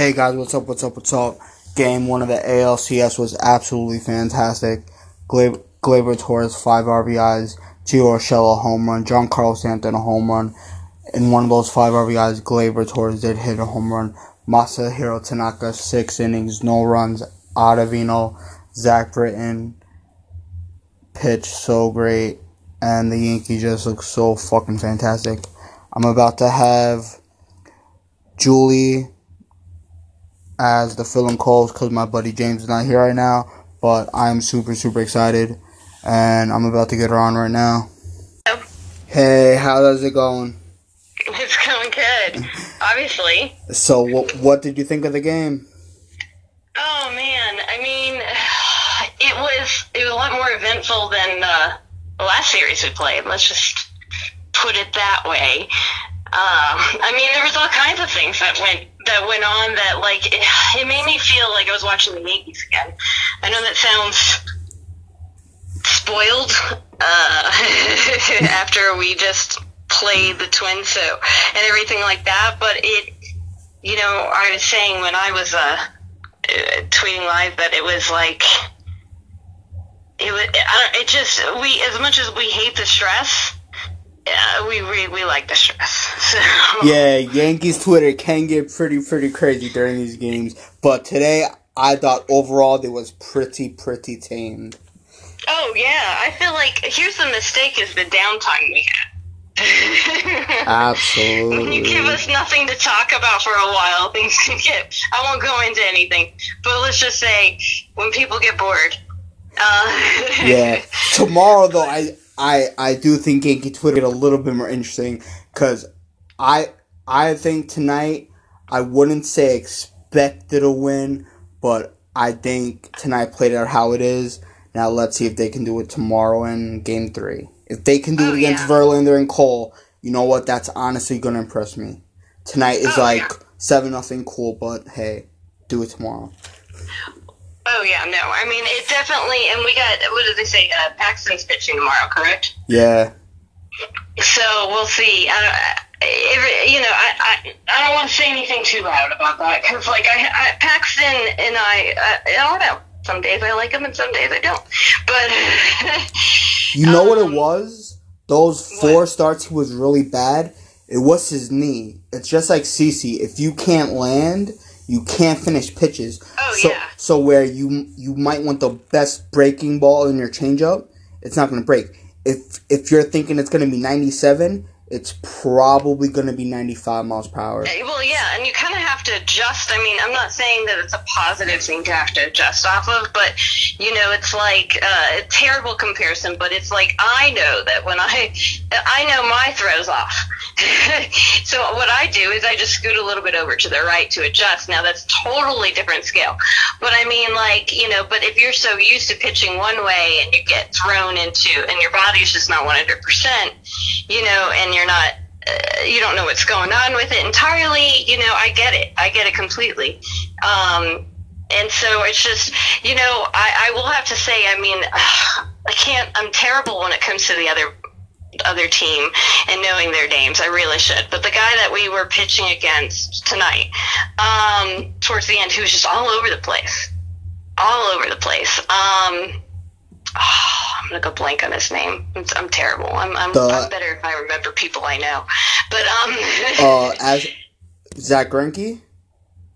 Hey guys, what's up? What's up? What's up? Game one of the ALCS was absolutely fantastic. Gleyber, Torres five RBIs, Gio Urshela home run, Giancarlo Stanton a home run. In one of those five RBIs, Gleyber Torres did hit a home run. Masahiro Tanaka six innings, no runs. Ottavino, Zach Britton pitched so great, and the Yankees just look so fucking fantastic. I'm about to have Julie as the film calls because my buddy James is not here right now. But I'm super, super excited. And I'm about to get her on right now. Hello. Hey, how's it going? It's going good, obviously. So, what, what did you think of the game? Oh man, I mean, it was it was a lot more eventful than uh, the last series we played. Let's just put it that way. Um, I mean, there was all kinds of things that went that went on that like it, it made me feel like I was watching the Yankees again. I know that sounds spoiled uh, after we just played the Twins, so and everything like that. But it, you know, I was saying when I was uh, uh, tweeting live that it was like it was. I don't, it just we as much as we hate the stress. Yeah, we we, we like the stress. So. Yeah, Yankees Twitter can get pretty, pretty crazy during these games. But today, I thought overall it was pretty, pretty tamed. Oh yeah, I feel like here's the mistake: is the downtime we had. Absolutely. when you give us nothing to talk about for a while, things can get. I won't go into anything, but let's just say when people get bored. Uh, yeah. Tomorrow, though, I I I do think Yankee Twitter get a little bit more interesting because I I think tonight I wouldn't say expected a win, but I think tonight played out how it is. Now let's see if they can do it tomorrow in Game Three. If they can do Oh, it against yeah. Verlander and Cole, you know what? That's honestly gonna impress me. Tonight is Oh, like yeah. seven nothing cool, but hey, do it tomorrow. Oh yeah, no, I mean it definitely. And we got what did they say? Uh, Paxton's pitching tomorrow, correct? Yeah. So we'll see. I, if, you know, I, I I don't want to say anything too loud about that because like I, I Paxton and I, I I don't know. Some days I like him and some days I don't. But You know what it Um, was? Those four what? starts he was really bad. It was his knee. It's just like CC. If you can't land, you can't finish pitches. Oh, so, yeah. So where you you might want the best breaking ball in your changeup, it's not going to break. If if you're thinking it's going to be 97, it's probably going to be 95 miles per hour. Well, yeah, and you kind of have to adjust. I mean, I'm not saying that it's a positive thing to have to adjust off of, but you know, it's like uh, a terrible comparison. But it's like I know that when I, I know my throws off. so what I do is I just scoot a little bit over to the right to adjust. Now that's totally different scale. But I mean, like you know, but if you're so used to pitching one way and you get thrown into, and your body's just not 100 percent, you know, and you're not uh, you don't know what's going on with it entirely. You know, I get it. I get it completely. Um, and so it's just, you know, I, I will have to say, I mean, I can't. I'm terrible when it comes to the other other team and knowing their names. I really should. But the guy that we were pitching against tonight, um, towards the end, he was just all over the place, all over the place. Um, I'm gonna go blank on his name. I'm, I'm terrible. I'm, I'm, The- I'm better if I remember people I know. But um, Uh, as Zack Greinke.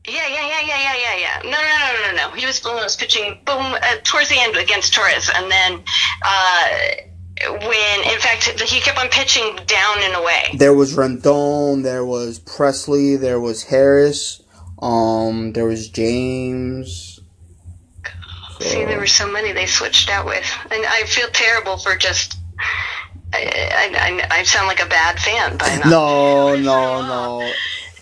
yeah, yeah, yeah, yeah, yeah, yeah, yeah. No, no, no, no, no. He was, was pitching boom uh, towards the end against Torres, and then uh, when in fact he kept on pitching down and away. There was Rendon. There was Pressly. There was Harris. Um, there was James. See, there were so many they switched out with, and I feel terrible for just. I, I, I, I sound like a bad fan by not. No, no, no.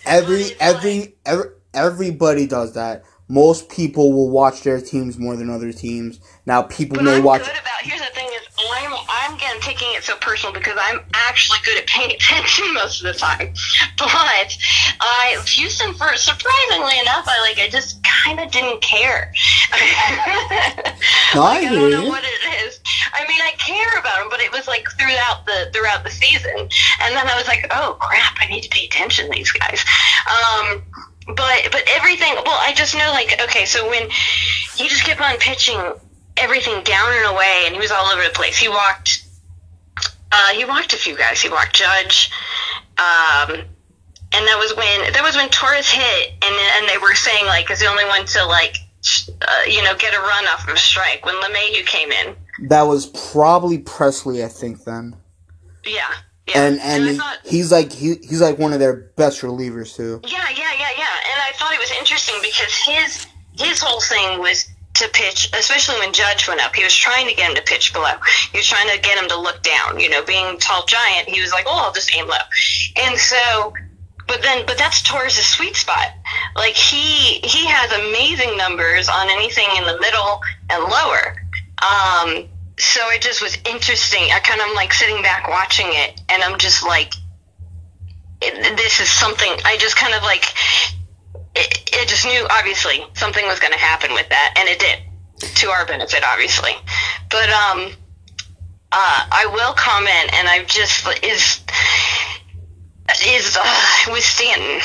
Every, every, every, everybody does that. Most people will watch their teams more than other teams. Now, people But may I'm watch. good about. Here's the thing: is I'm I'm again taking it so personal because I'm actually good at paying attention most of the time. But I Houston for surprisingly enough, I like I just kind of didn't care. No, like, I don't know what it is. I mean, I care about them, but it was like throughout the throughout the season, and then I was like, oh crap, I need to pay attention to these guys. Um, but but everything. Well, I just know like okay, so when he just kept on pitching everything down and away, and he was all over the place. He walked. Uh, he walked a few guys. He walked Judge, um, and that was when that was when Torres hit, and and they were saying like is the only one to like uh, you know get a run off of a strike when LeMahieu came in. That was probably Pressly, I think. Then. Yeah. Yeah. And and, and thought, he's like he, he's like one of their best relievers too. Yeah, yeah, yeah, yeah. And I thought it was interesting because his his whole thing was to pitch, especially when Judge went up. He was trying to get him to pitch below. He was trying to get him to look down. You know, being tall giant, he was like, "Oh, I'll just aim low." And so, but then, but that's Torres' sweet spot. Like he he has amazing numbers on anything in the middle and lower. Um, so it just was interesting. I kind of like sitting back watching it, and I'm just like, this is something. I just kind of like it, it just knew obviously something was going to happen with that, and it did to our benefit, obviously. But um, uh, I will comment, and I've just is is uh, with Stanton.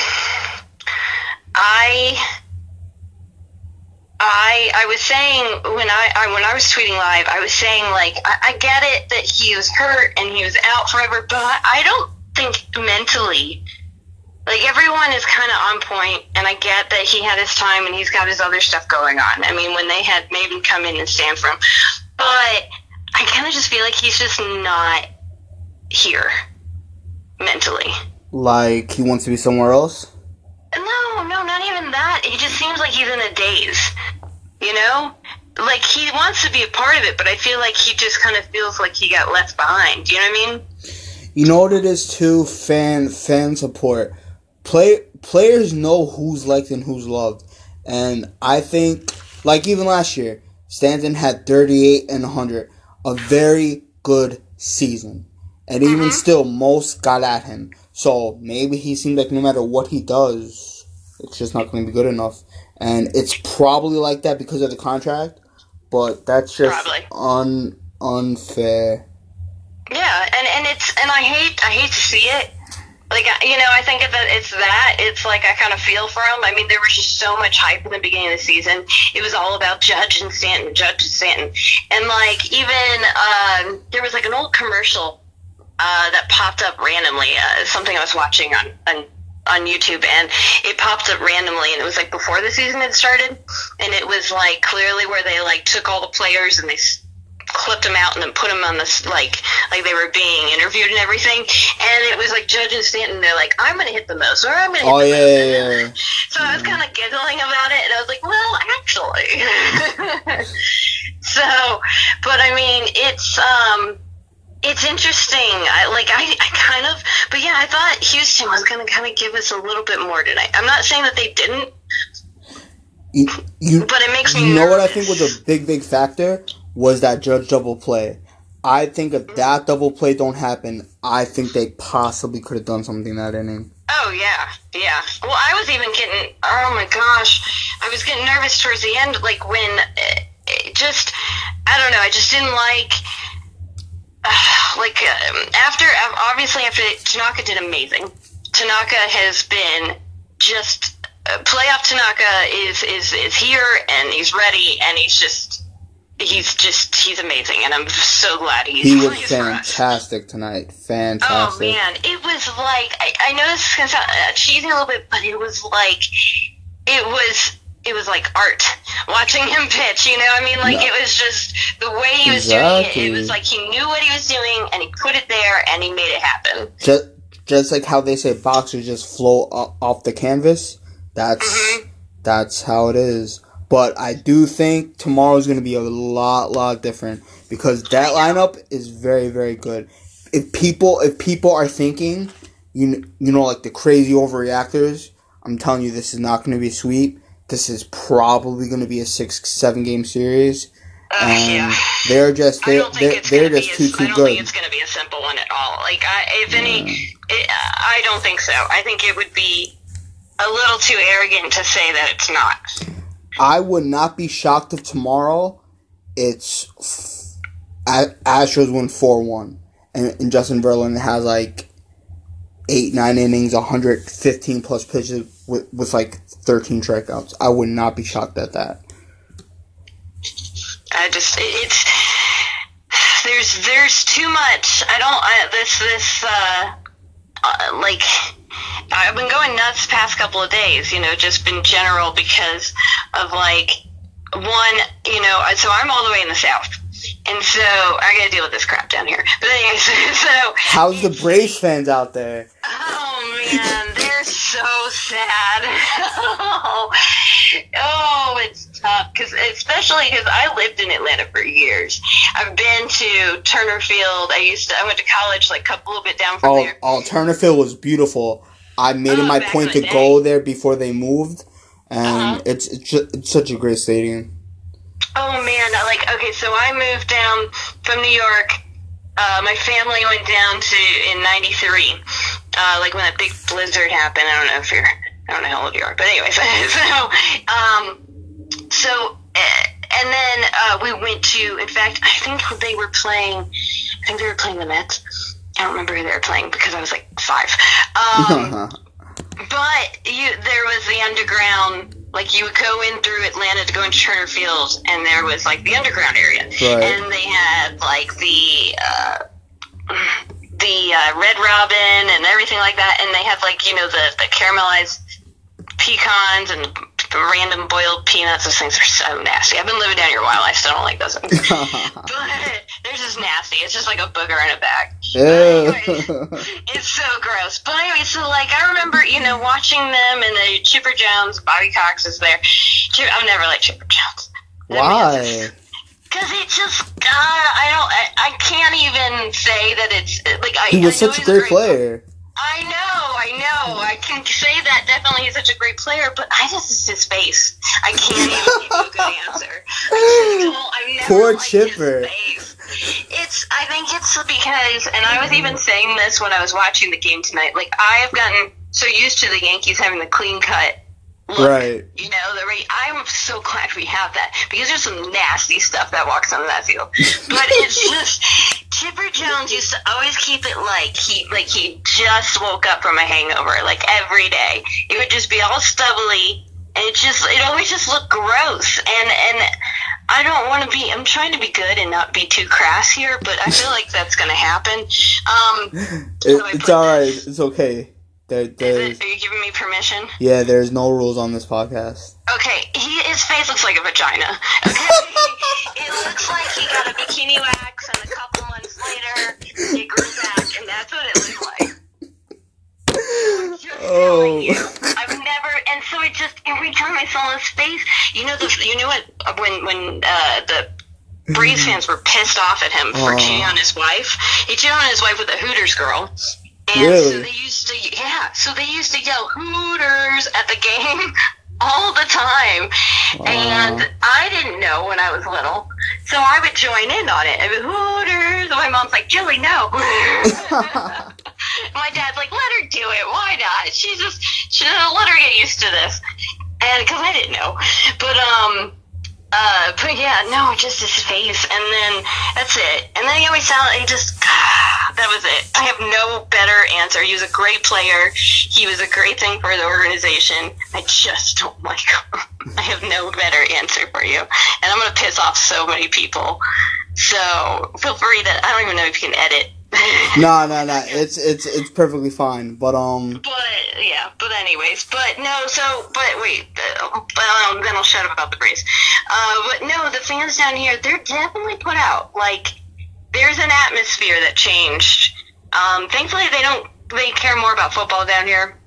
I I I was saying when I, I when I was tweeting live, I was saying like I, I get it that he was hurt and he was out forever, but I don't think mentally like everyone is kind of on point, and I get that he had his time and he's got his other stuff going on. I mean, when they had maybe come in and stand for him, but I kind of just feel like he's just not here mentally. Like he wants to be somewhere else. No, no, not even that. He just seems like he's in a daze. You know, like he wants to be a part of it, but I feel like he just kind of feels like he got left behind. Do you know what I mean? You know what it is too? Fan fan support play players know who's liked and who's loved, and I think like even last year, Stanton had 38 and 100, a very good season, and even mm-hmm. still, most got at him. So maybe he seemed like no matter what he does, it's just not going to be good enough, and it's probably like that because of the contract. But that's just probably. un unfair. Yeah, and, and it's and I hate I hate to see it like you know, I think that it's that. It's like I kind of feel for him. I mean, there was just so much hype in the beginning of the season. It was all about Judge and Stanton, Judge and Stanton, and like even um, there was like an old commercial uh, that popped up randomly. Uh, something I was watching on on on YouTube, and it popped up randomly, and it was like before the season had started, and it was like clearly where they like took all the players and they clipped them out and then put them on this like like they were being interviewed and everything. And it was like Judge and Stanton. They're like, I'm gonna hit the most, or I'm gonna. Hit oh the yeah, most. yeah, yeah. So I was kind of giggling about it, and I was like, well, actually. so, but I mean, it's um. It's interesting. I like I, I kind of but yeah, I thought Houston was gonna kinda give us a little bit more tonight. I'm not saying that they didn't. You, you, but it makes me You know nervous. what I think was a big, big factor? Was that Judge double play. I think if that double play don't happen, I think they possibly could have done something that inning. Oh yeah, yeah. Well, I was even getting. Oh my gosh, I was getting nervous towards the end, like when it, it just. I don't know. I just didn't like. Uh, like um, after obviously after Tanaka did amazing. Tanaka has been just uh, playoff. Tanaka is is is here and he's ready and he's just he's just he's amazing, and I'm so glad he's. He was fantastic tonight. Fantastic. Oh man, it was like I, I know this is gonna sound uh, cheesy a little bit, but it was like it was it was like art watching him pitch. You know, I mean, like no. it was just the way he was exactly. doing it. It was like he knew what he was doing, and he put it there, and he made it happen. Just just like how they say boxers just float off the canvas. That's mm-hmm. that's how it is. But I do think tomorrow's going to be a lot, lot different because that lineup is very, very good. If people, if people are thinking, you you know, like the crazy overreactors, I'm telling you, this is not going to be a sweep. This is probably going to be a six, seven game series. Uh, and yeah. they're just they're they're, they're just too too I don't good. think it's going to be a simple one at all. Like, I, if any, it, I don't think so. I think it would be a little too arrogant to say that it's not. I would not be shocked if tomorrow it's Astros win 4 1 and, Justin Verlander has like 8, 9 innings, 115 plus pitches with with like 13 strikeouts. I would not be shocked at that. I just it's there's there's too much. I don't I, this this uh, uh like I've been going nuts past couple of days. You know, just in general because of like one. You know, so I'm all the way in the south. And so I gotta deal with this crap down here. But anyways, so how's the Braves fans out there? Oh man, so sad. oh, oh, it's tough because especially because I lived in Atlanta for years. I've been to Turner Field. I used to. I went to college like a couple little bit down from oh, there. Oh, Turner Field was beautiful. I made Oh, it my point to the go there before they moved, and Uh-huh. it's it's, ju- it's such a great stadium. Oh man, like okay, so I moved down from New York. Uh, my family went down to in '93, uh, like when that big blizzard happened. I don't know if you're, I don't know how old you are, but anyways, so um, so uh, and then uh, we went to. In fact, I think they were playing. I think they were playing the Mets. I don't remember who they were playing because I was like five. Um, but you, there was the underground. Like you would go in through Atlanta to go into Turner Field, and there was like the underground area, Right. and they had like the uh, the uh, Red Robin and everything like that, and they have like you know the the caramelized pecans and random boiled peanuts. Those things are so nasty. I've been living down here a while. I still don't like those things. but they're just nasty. It's just like a booger in a bag. It's so gross. But anyway, so like I remember, you know, watching them and the Chipper Jones, Bobby Cox is there. I've never liked Chipper Jones. Why? Because it just, uh, I don't, I, I can't even say that it's like I. He was I know such a he's great player. I know, I know. I can say that definitely he's such a great player, but I just it's his face. I can't even give you a good answer. I just don't- I've never Poor Chipper. It's. I think it's because, and I was even saying this when I was watching the game tonight. Like I have gotten so used to the Yankees having the clean cut. Look, Right. You know, the re- I'm so glad we have that because there's some nasty stuff that walks on that field. But it's just Chipper Jones used to always keep it like he like he just woke up from a hangover, like every day. It would just be all stubbly, and it just it always just looked gross. And and I don't want to be. I'm trying to be good and not be too crass here, but I feel like that's going to happen. Um, It, it's all right. It's okay. There, is there's it, are you giving me permission? yeah. There's no rules on this podcast. Okay, he, his face looks like a vagina. Okay, it looks like he got a bikini wax, and a couple months later, it grew back, and that's what it looked like. I'm just telling you, Oh. I've never, and so it just every time I saw his face, you know the, you know what when when uh, the Braves fans were pissed off at him for Oh. cheating on his wife. He cheated on his wife with a Hooters girl. And so they used to, yeah. So they used to yell Hooters at the game all the time, and I didn't know when I was little, so I would join in on it. I mean, Hooters. And my mom's like, Julie, no. my dad's like, let her do it. Why not? She just, she let her get used to this, and because I didn't know, but um. Uh, but yeah, no, just his face, and then that's it. And then he always sound, he just, that was it. I have no better answer. He was a great player. He was a great thing for the organization. I just don't like him. I have no better answer for you. And I'm gonna piss off so many people. So feel free to, I don't even know if you can edit. no, no, no. It's it's it's perfectly fine. But um, But yeah, but anyways, but no. So, but wait, uh, um, then I'll shut up about the Braves. Uh, but no, the fans down here, they're definitely put out. Like, there's an atmosphere that changed. Um, thankfully, they don't. They care more about football down here.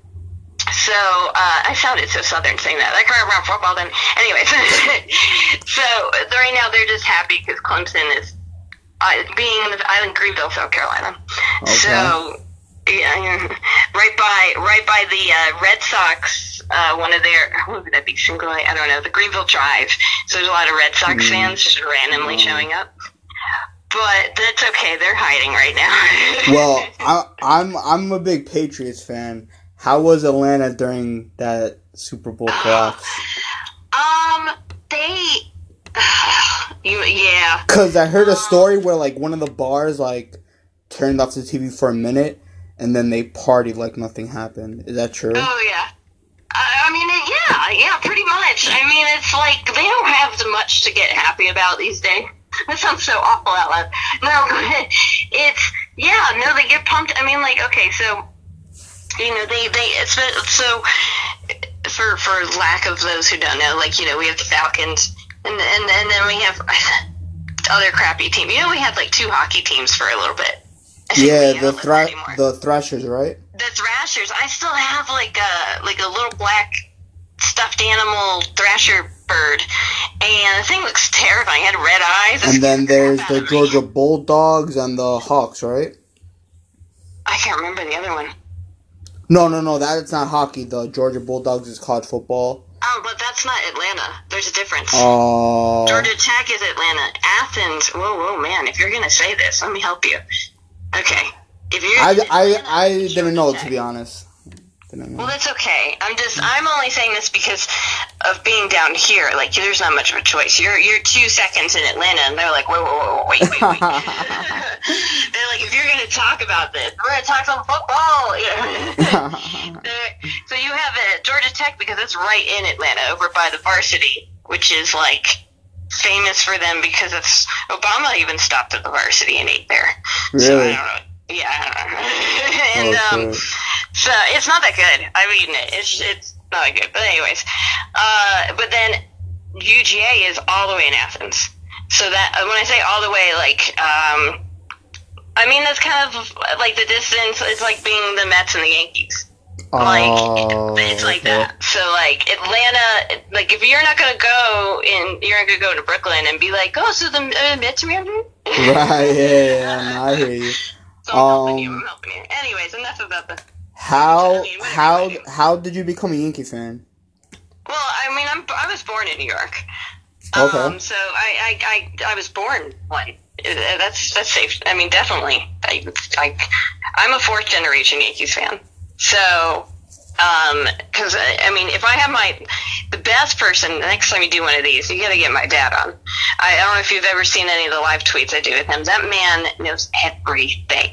So uh, I sounded so southern saying that. They care about football then. Anyways, so right now they're just happy because Clemson is uh, being in the island Greenville, South Carolina. Okay. So yeah, right by right by the uh, Red Sox. Uh, one of their what would that be? Single I don't know. The Greenville Drive. So there's a lot of Red Sox Mm. fans just randomly showing up. But that's okay. They're hiding right now. well, I, I'm I'm a big Patriots fan. How was Atlanta during that Super Bowl collapse? um, they. you yeah. Cause I heard a uh, story where like one of the bars like turned off the TV for a minute and then they partied like nothing happened. Is that true? Oh yeah. Uh, I mean, it, yeah, yeah, pretty much. I mean, it's like they don't have much to get happy about these days. That sounds so awful out loud. No, it's yeah, no, they get pumped. I mean, like, okay, so you know, they they it's so for for lack of those who don't know, like you know, we have the Falcons, and and and then we have other crappy team. You know, we had like two hockey teams for a little bit. Yeah, the thra- the Thrashers, right? The Thrashers. I still have like a like a little black stuffed animal Thrasher bird, and the thing looks terrifying. It had red eyes. And then there's the Georgia Bulldogs and the Hawks, right? I can't remember the other one. No, no, no. That's not hockey. The Georgia Bulldogs is college football. Oh, but that's not Atlanta. There's a difference. Oh. Georgia Tech is Atlanta. Athens. Whoa, whoa, man! If you're gonna say this, let me help you. Okay. If you're. I, I, I didn't know Tech. to be honest. Well, that's okay. I'm just I'm only saying this because of being down here. Like, there's not much of a choice. You're you're two seconds in Atlanta, and they're like, wait, wait, wait, wait, wait. wait. they're like, if you're gonna talk about this, we're gonna talk some football. so you have it Georgia Tech because it's right in Atlanta, over by the varsity, which is like famous for them because it's Obama even stopped at the varsity and ate there. Really? So I don't know. Yeah, and oh, um. So it's not that good. I've eaten it. It's it's not that good. But anyways, uh, but then UGA is all the way in Athens. So that when I say all the way, like, um, I mean that's kind of like the distance. It's like being the Mets and the Yankees. Like oh, it's like that. So like Atlanta, like if you're not gonna go in, you're not gonna go to Brooklyn and be like, oh, so the uh, Mets are Right. Yeah, yeah, I hear you. So I'm um, helping you. I'm helping you. Anyways, enough about the how how how did you become a Yankee fan? Well, I mean, I'm I was born in New York. Okay. Um, so I, I, I, I was born one. That's that's safe. I mean, definitely. I, I I'm a fourth generation Yankees fan. So, um, because I mean, if I have my the best person, the next time you do one of these, you got to get my dad on. I, I don't know if you've ever seen any of the live tweets I do with him. That man knows everything.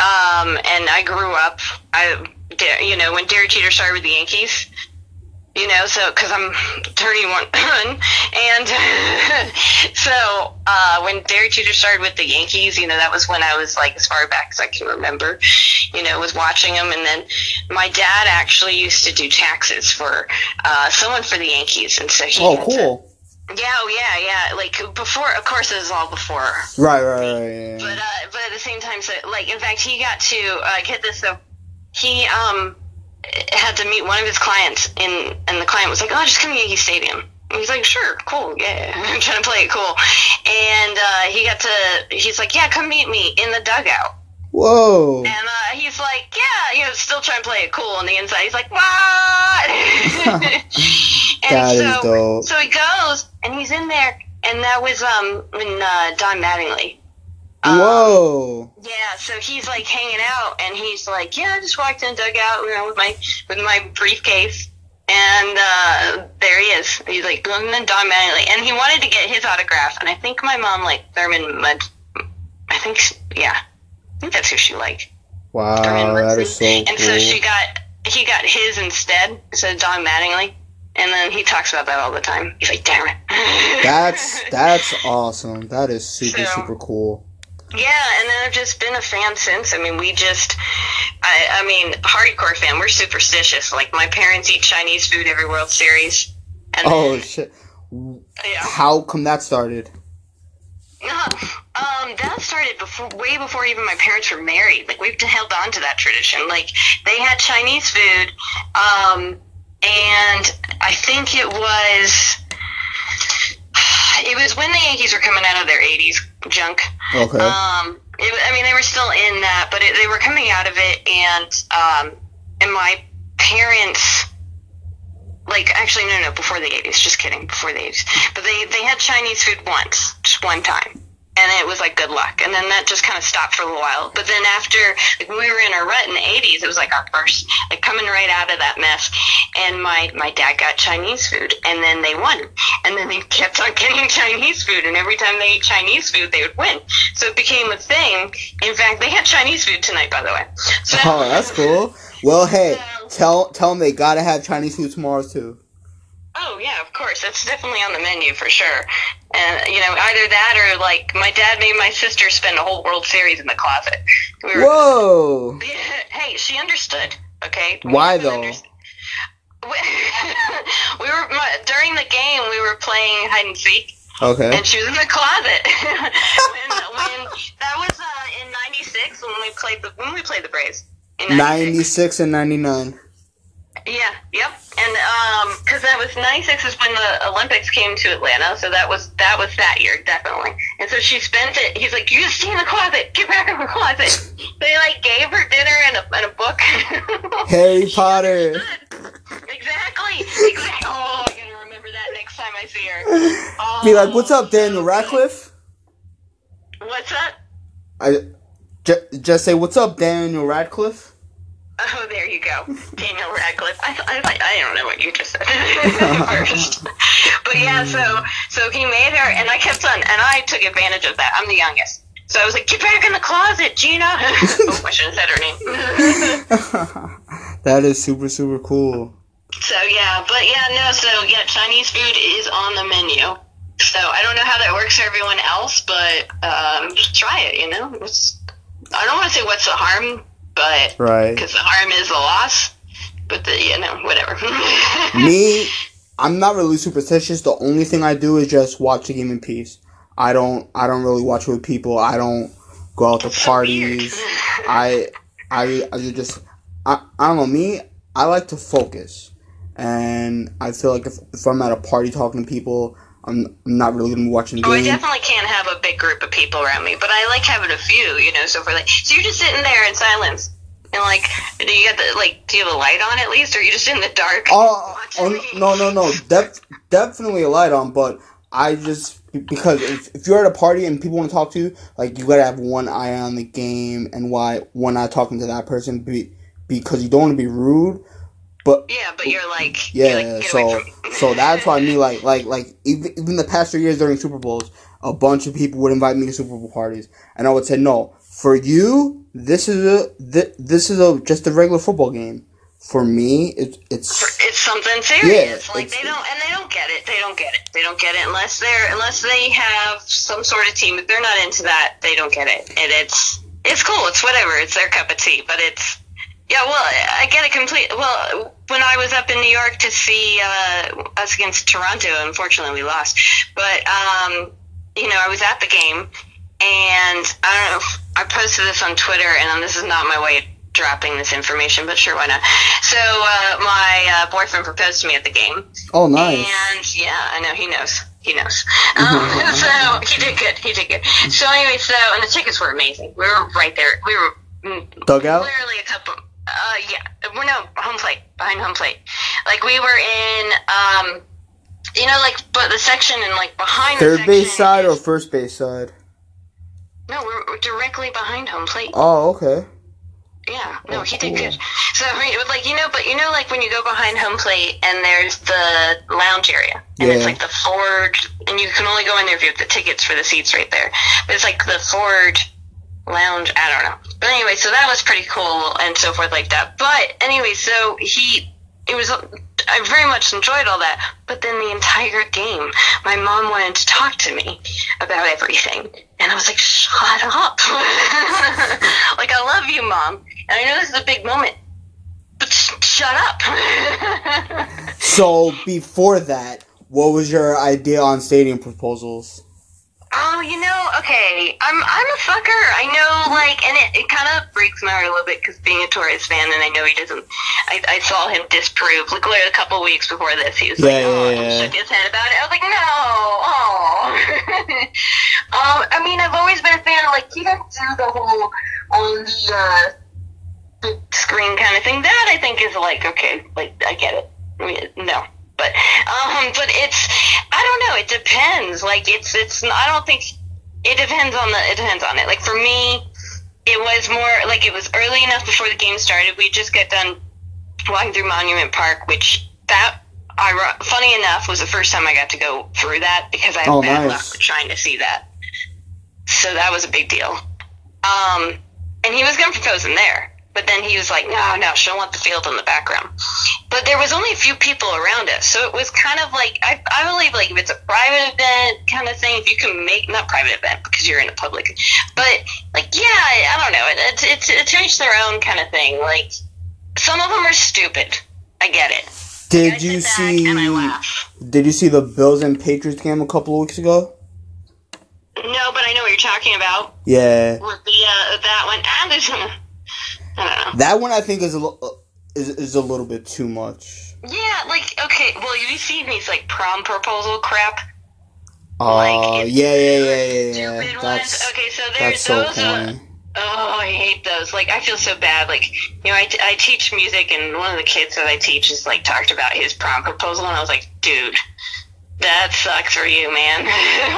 Um, and I grew up, I, you know, when Derek Jeter started with the Yankees, you know, so because I'm 31, and so uh, when Derek Jeter started with the Yankees, you know, that was when I was like as far back as I can remember, you know, was watching him, and then my dad actually used to do taxes for uh, someone for the Yankees, and so he. Oh, cool. To, yeah, oh yeah, yeah. Like before, of course, it was all before. Right, right, right. Yeah, But uh, but at the same time, so like in fact, he got to uh, get this. So he um had to meet one of his clients, in, and the client was like, "Oh, just come to Yankee Stadium." And he's like, "Sure, cool, yeah." I'm trying to play it cool, and uh, he got to. He's like, "Yeah, come meet me in the dugout." Whoa. And uh, he's like, yeah, you know, still trying to play it cool on the inside. He's like, what? and that so, is dope. So he goes, and he's in there, and that was um when uh, Don Mattingly. Um, Whoa. Yeah, so he's like hanging out, and he's like, yeah, I just walked in dugout, you know, with my with my briefcase. And uh, there he is. He's like, and then Don Mattingly, and he wanted to get his autograph. And I think my mom like Thurman Mud. I think, yeah, I think that's who she liked. Wow, that is so And cool. so she got he got his instead instead of Don Mattingly. And then he talks about that all the time. He's like, damn it. that's that's awesome. That is super so, super cool. Yeah, and then I've just been a fan since. I mean, we just, I, I mean, hardcore fan. We're superstitious. Like my parents eat Chinese food every World Series. And oh shit! Yeah. How come that started? Um, that started before, way before even my parents were married. Like we've held on to that tradition. Like they had Chinese food, um, and I think it was, it was when the Yankees were coming out of their '80s junk. Okay. Um, it, I mean, they were still in that, but it, they were coming out of it, and um, and my parents like actually no no before the 80s just kidding before the 80s but they they had chinese food once just one time and it was like good luck. And then that just kind of stopped for a while. But then after like we were in our rut in the 80s it was like our first like coming right out of that mess. And my my dad got chinese food and then they won. And then they kept on getting chinese food and every time they ate chinese food they would win. So it became a thing. In fact they had chinese food tonight by the way. So, oh that's cool. Well hey tell tell them they gotta have Chinese food tomorrow too. Oh yeah, of course. That's definitely on the menu for sure. And you know, either that or like my dad made my sister spend a whole World Series in the closet. We were, Whoa! hey, she understood. Okay. Why She though? understood. We, we were my, during the game. We were playing hide and seek, Okay. and she was in the closet. when, when that was uh, in '96 when we played the when we played the Braves. Ninety six and ninety nine. Yeah, yep. And um 'cause that was '96 is when the Olympics came to Atlanta, so that was that was that year definitely. And so she spent it. He's like, "You just stay in the closet. Get back in the closet." They like gave her dinner and a, and a book. Harry Potter. Exactly. Exactly. Oh, I'm gonna remember that next time I see her. Oh, Be like, what's up, Daniel Radcliffe? What's up? I ju- just say what's up, Daniel Radcliffe. Oh, there you go, Daniel Radcliffe. I, I, I don't know what you just said first, but yeah. So, so he made her, and I kept on, and I took advantage of that. I'm the youngest, so I was like, "Get back in the closet, Gina." oh, I shouldn't have said her name. that is super super cool. so yeah, but yeah, no. So yeah, Chinese food is on the menu. So I don't know how that works for everyone else, but um, just try it. You know, it's, I don't want to say what's the harm, but Right. because the harm is the loss. But the you know whatever. Me, I'm not really superstitious. The only thing I do is just watch the game in peace. I don't I don't really watch with people. I don't go out to parties. I I I just I, I don't know me. I like to focus, and I feel like if, if I'm at a party talking to people, I'm, I'm not really gonna be watching the Oh, I definitely can't have a big group of people around me, but I like having a few, you know. So for like, so you're just sitting there in silence, and like, do you get the like, do you have a light on at least, or are you just in the dark? Oh, oh no no no, def- definitely a light on, but I just because if, if you're at a party and people want to talk to you, like you gotta have one eye on the game and why one eye talking to that person be, because you don't want to be rude. But Yeah, but you're like, yeah, you're like, so so that's why I mean like like like even, even the past three years during Super Bowls, a bunch of people would invite me to Super Bowl parties, and I would say no. For you, this is a thi- this is a just a regular football game. For me, it, it's it's something serious. Yeah, like they don't, and they don't get it. They don't get it. They don't get it unless they're unless they have some sort of team. If they're not into that, they don't get it. And it's it's cool. It's whatever. It's their cup of tea. But it's yeah. Well, I get it complete. Well, when I was up in New York to see uh, us against Toronto, unfortunately we lost. But um, you know, I was at the game, and I don't know. I posted this on Twitter, and this is not my way of dropping this information, but sure, why not? So uh, my uh, boyfriend proposed to me at the game, oh nice. and yeah, I know he knows. He knows. Um, so he did good. He did good. So anyway, so and the tickets were amazing. We were right there. We were mm, Dugout? literally a couple. Uh, yeah, we're no home plate behind home plate. Like we were in, um, you know, like but the section and like behind the Third base side or first base side? no, we're, we're directly behind home plate. Oh, okay. Yeah, no, Oh, he did cool. good. So I mean, like you know, but you know, like when you go behind home plate and there's the lounge area, and it's like the Ford, and you can only go in there if you have the tickets for the seats right there. But it's like the Ford lounge. I don't know. But anyway, so that was pretty cool and so forth like that. But anyway, so he, it was. I very much enjoyed all that, but then the entire game, my mom wanted to talk to me about everything, and I was like, "Shut up!" like, I love you, mom, and I know this is a big moment, but sh- shut up. So before that, what was your idea on stadium proposals? Oh, you know, okay, I'm I'm a fucker. I know, like, and it, it kind of breaks my heart a little bit because being a Torres fan, and I know he doesn't. I, I saw him disprove. Like, a couple weeks before this, he was Yeah, like, "Oh," yeah, yeah. shook his head about it. I was like, "No, oh." um, I mean, I've always been a fan. of, Like, he doesn't do the whole on the uh, big screen kind of thing. That I think is like, okay, like I get it. I mean, no. But um, but it's I don't know. It depends. Like it's it's I don't think it depends on the it depends on it. Like for me, it was more like it was early enough before the game started. We just got done walking through Monument Park, which that I funny enough was the first time I got to go through that because I had Oh, bad nice. luck with trying to see that. So that was a big deal. Um, and he was going to propose in there. But then he was like, no, no, she'll want the field in the background. But there was only a few people around us, so it was kind of like I, I believe like if it's a private event kind of thing, if you can make not private event because you're in a public, but like yeah, I, I don't know, it, it's it's it's each their own kind of thing. Like some of them are stupid. I get it. Did you sit and I see? laugh. Did you see the Bills and Patriots game a couple of weeks ago? No, but I know what you're talking about. Yeah, With the uh, that one, and there's, I don't know. That one I think is a uh, is is a little bit too much. Yeah, like okay. Well, you seen these like prom proposal crap? Oh Like, yeah, yeah, yeah, yeah, yeah. Stupid That's ones. Okay, so there's so those. Uh, corny. oh, I hate those. Like, I feel so bad. Like, you know, I, I teach music, and one of the kids that I teach is like talked about his prom proposal, and I was like, dude, that sucks for you, man.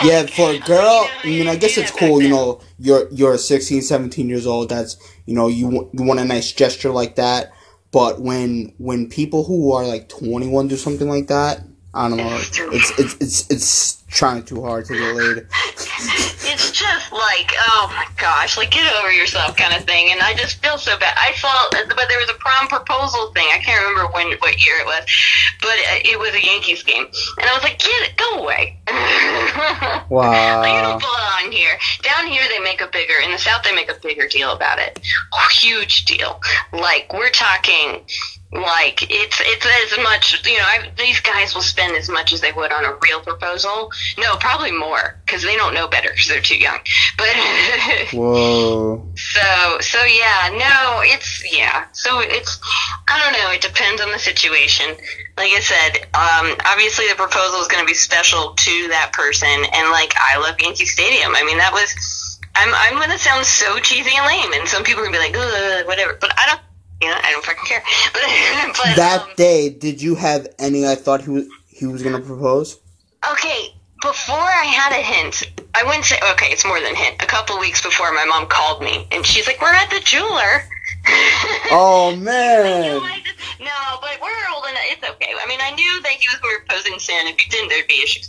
Yeah, for a girl, I mean, I guess it's cool. You know, you're you're 16, 17 years old. That's you know, you want you want a nice gesture like that. But when when people who are like 21 do something like that, I don't know. It's. It's it's it's it's trying too hard to get laid. it's just like, oh my gosh, like get over yourself kind of thing. And I just feel so bad. I saw, but there was a prom proposal thing. I can't remember when, what year it was, but it was a Yankees game, and I was like, get it, go away. Like, you don't belong here. Down here, they make a bigger. In the South, they make a bigger deal about it. Huge deal. Like we're talking. Like it's it's as much you know. I, these guys will spend as much as they would on a real proposal. No, probably more because they don't know better because they're too young. But Whoa. so so yeah, no, it's yeah. So it's I don't know. It depends on the situation. Like I said, um, obviously the proposal is going to be special to that person, and like I love Yankee Stadium. I mean, that was. I'm I'm going to sound so cheesy and lame, and some people are going to be like, Ugh, whatever. But I don't. You know, I don't fucking care. But, but That um, day, did you have any? I thought he was he was gonna propose. Okay, before I had a hint, I wouldn't say, okay, it's more than a hint. A couple weeks before, my mom called me, and she's like, we're at the jeweler. Oh man. like? No, but we're old enough. It's okay. I mean, I knew that he was proposing soon. If he didn't, there'd be issues.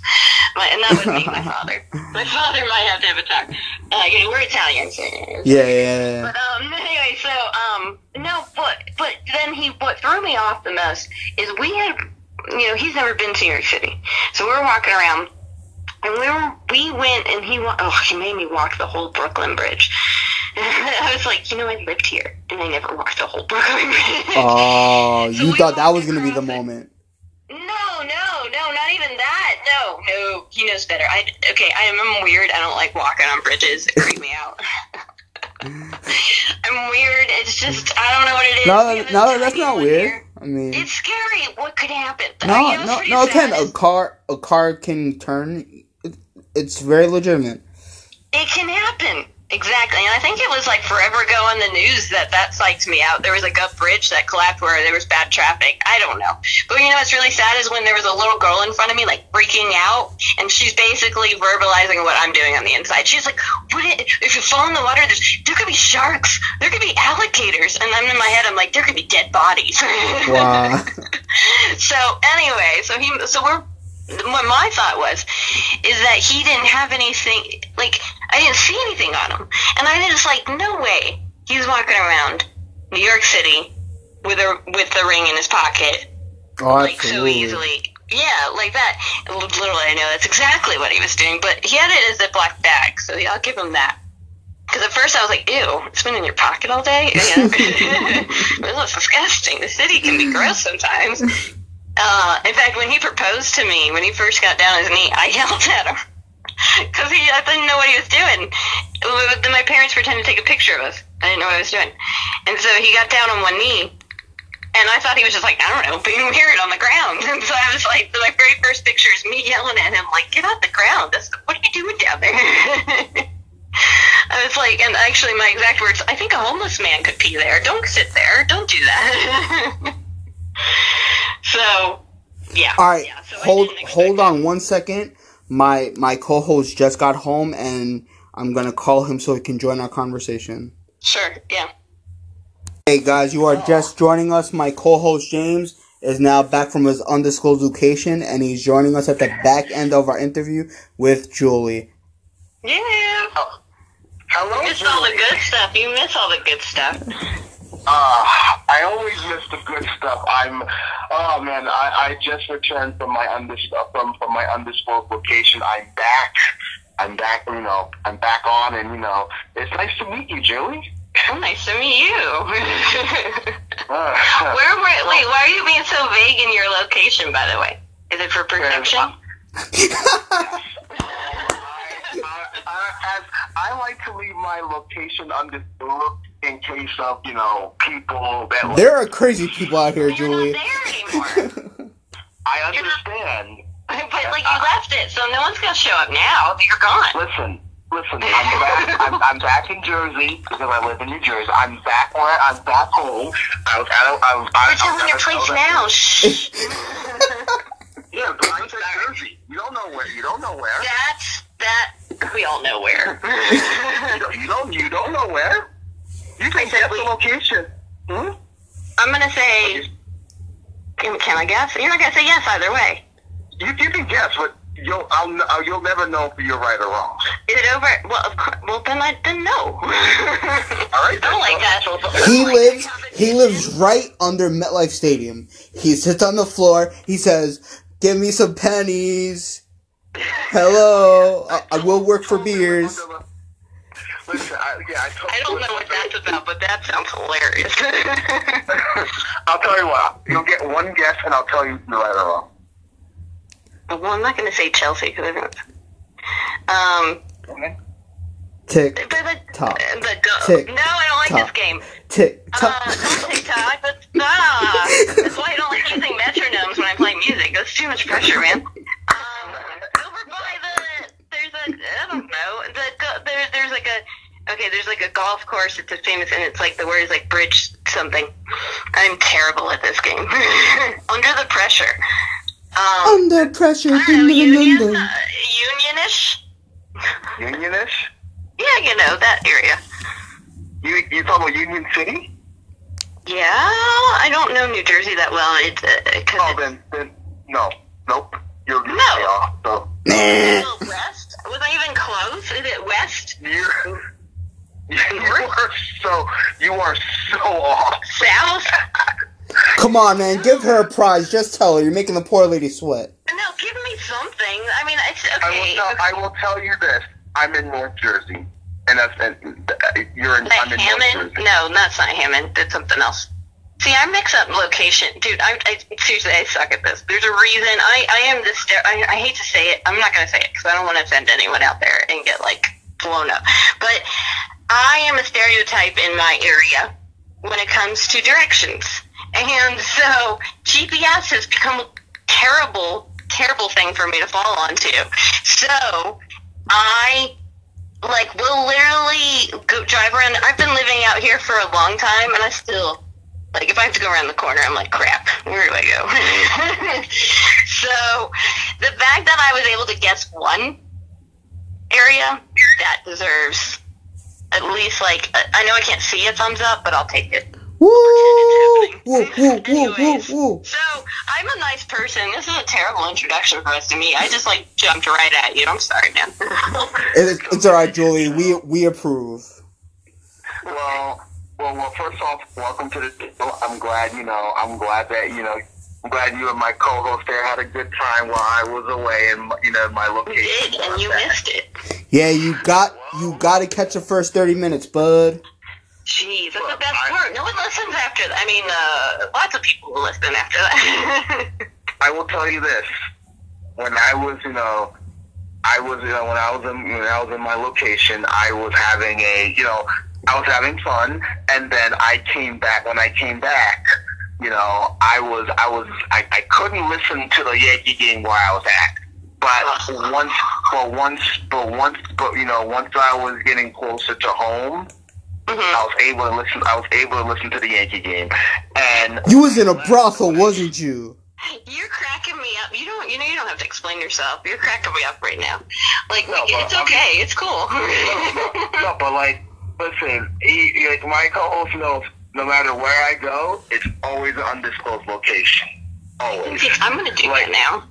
My, and that would be my father. My father might have to have a talk. Uh, you know, we're Italian. So, Yeah, yeah, but um, anyway, so um, no, but but then he what threw me off the most is we had, you know, he's never been to New York City, so we were walking around, and we were we went and he wa- oh he made me walk the whole Brooklyn Bridge. I was like, you know, I lived here and I never walked the whole Brooklyn Bridge. Oh, So you we thought that was gonna be the moment. No, no, no, not even that. No, no, he knows better. I okay, I am weird. I don't like walking on bridges. It creep me out. I'm weird. It's just I don't know what it is. No, no, that's not weird. here. I mean, It's scary. What could happen? no, no, no. Ken, sad a car, a car can turn. It, it's very legitimate. It can happen. Exactly. And I think it was like forever ago on the news that that psyched me out. There was like a bridge that collapsed where there was bad traffic. I don't know. But you know what's really sad is when there was a little girl in front of me like freaking out and she's basically verbalizing what I'm doing on the inside. She's like, what if you fall in the water, there's, there could be sharks. There could be alligators. And I'm in my head, I'm like, there could be dead bodies. Wow. so anyway, so he, so we're, what my thought was, is that he didn't have anything, like, I didn't see anything on him. And I was like, no way. He's walking around New York City with a, with the ring in his pocket, Oh, like, so easily. Yeah, like that. Did I know that's exactly what he was doing, but he had it as a black bag, so I'll give him that. Because at first I was like, ew, it's been in your pocket all day? Yeah. it looks disgusting. The city can be gross sometimes. Uh, in fact, when he proposed to me, when he first got down on his knee, I yelled at him. Because he, I didn't know what he was doing. Then my parents pretended to take a picture of us. I didn't know what I was doing. And so he got down on one knee, and I thought he was just like, I don't know, being weird on the ground. And so I was like, my very first picture is me yelling at him, like, get off the ground. That's, what are you doing down there? I was like, and actually my exact words, I think a homeless man could pee there. Don't sit there. Don't do that. So, yeah. All right, Yeah, so I hold didn't hold it. on one second. My my co-host just got home, and I'm gonna call him so he can join our conversation. Sure, yeah. Hey guys, you are just joining us. My co-host James is now back from his undisclosed location, and he's joining us at the back end of our interview with Julie. Yeah. Hello, miss all the good stuff. You miss all the good stuff. Uh, I always miss the good stuff. I'm, oh man, I, I just returned from my undis from from my undisclosed location. I'm back. I'm back. You know, I'm back on, and you know, it's nice to meet you, Julie. Oh, nice to meet you. where, where, wait, why are you being so vague in your location? By the way, is it for protection? I, I like to leave my location undisclosed in case of you know people that. There are crazy people out here, Julie. You're not there. I understand. But like you left it, so no one's gonna show up now. You're gone. Listen, listen. I'm back. I'm, I'm back in Jersey because I live in New Jersey. I'm back where I'm back home. I was at. I was. We're telling your place now. Shh. yeah, but in Jersey. You don't know where. You don't know where. That's that. We all know where. you, don't, you don't. You don't know where. You can guess the location. Hmm? I'm gonna say. Can, can I guess? You're not gonna say yes either way. You, you can guess, but you'll I'll, you'll never know if you're right or wrong. Is it over? Well, of course. Well, then I then no. All right. I don't like that. He lives. He lives right under MetLife Stadium. He sits on the floor. He says, "Give me some pennies." Hello, I, I will work for beers. Listen, I, yeah, I, I don't know what that's about, but that sounds hilarious. I'll tell you what. You'll get one guess, and I'll tell you if you're right or wrong. Well, I'm not going to say Chelsea because I don't. Um. Okay. Tick But the, tock. the go- Tick no, I don't like tock. this game. tick Uh, tock. don't TikTok. That's ah. That's why I don't like using metronomes when I play music. That's too much pressure, man. Um, over by the there's a I don't know the there there's like a okay there's like a golf course. It's a famous and it's like the word is like bridge something. I'm terrible at this game. Under the pressure. Um, Under pressure. I don't know, union, uh, unionish. Unionish? Yeah, you know that area. You you talking about Union City? Yeah, I don't know New Jersey that well. It's because Oh, then then no, nope. You're No. way off. So it's west. Was I even close? Is it west? you you are so you are so off. South? Come on, man. Give her a prize. Just tell her. You're making the poor lady sweat. No, give me something. I mean, it's I will okay. tell okay. I will tell you this. I'm in North Jersey, and that's and uh, you're in. Like I'm in North Hammond? Jersey. No, that's not Hammond. That's something else. See, I mix up location, dude. I, I seriously, I suck at this. There's a reason. I, I am this. I, I hate to say it. I'm not gonna say it because I don't want to offend anyone out there and get like blown up. But I am a stereotype in my area when it comes to directions, and so GPS has become a terrible, terrible thing for me to fall onto. So I like will literally go drive around. I've been living out here for a long time, and I still like if I have to go around the corner, I'm like crap. Where do I go? so the fact that I was able to guess one area that deserves at least like I I know I can't see a thumbs up, but I'll take it. Woo! Woo, woo, woo, woo, woo. so I'm a nice person. This is a terrible introduction for us to me. I just like jumped right at you. I'm sorry, man. It, it's all right, Julie. We we approve. Well, well, well. First off, welcome to the show. I'm glad you know. I'm glad that you know. I'm glad you and my co-host there had a good time while I was away, and you know my You location. did, and you missed it. Yeah, you got you got to catch the first thirty minutes, bud. Jeez, that's the best I- part. No one listens after that. I mean, uh, lots of people will listen after that. I will tell you this: when I was, you know, I was, you know, when I was in, when I was in my location, I was having a, you know, I was having fun, and then I came back. When I came back, you know, I was, I was, I, I couldn't listen to the Yankee game where I was at. But once, but once, but once, but you know, once I was getting closer to home, Mhm. I was able to listen. I was able to listen to the Yankee game, and You was in a brothel, wasn't you? You're cracking me up. You don't, you know, you don't have to explain yourself. You're cracking me up right now. Like, No, we- but it's I'm- okay. It's cool. no, but like, listen, he, he- like my co-host knows. No matter where I go, it's always an undisclosed location. Always. I'm gonna do Like- that now.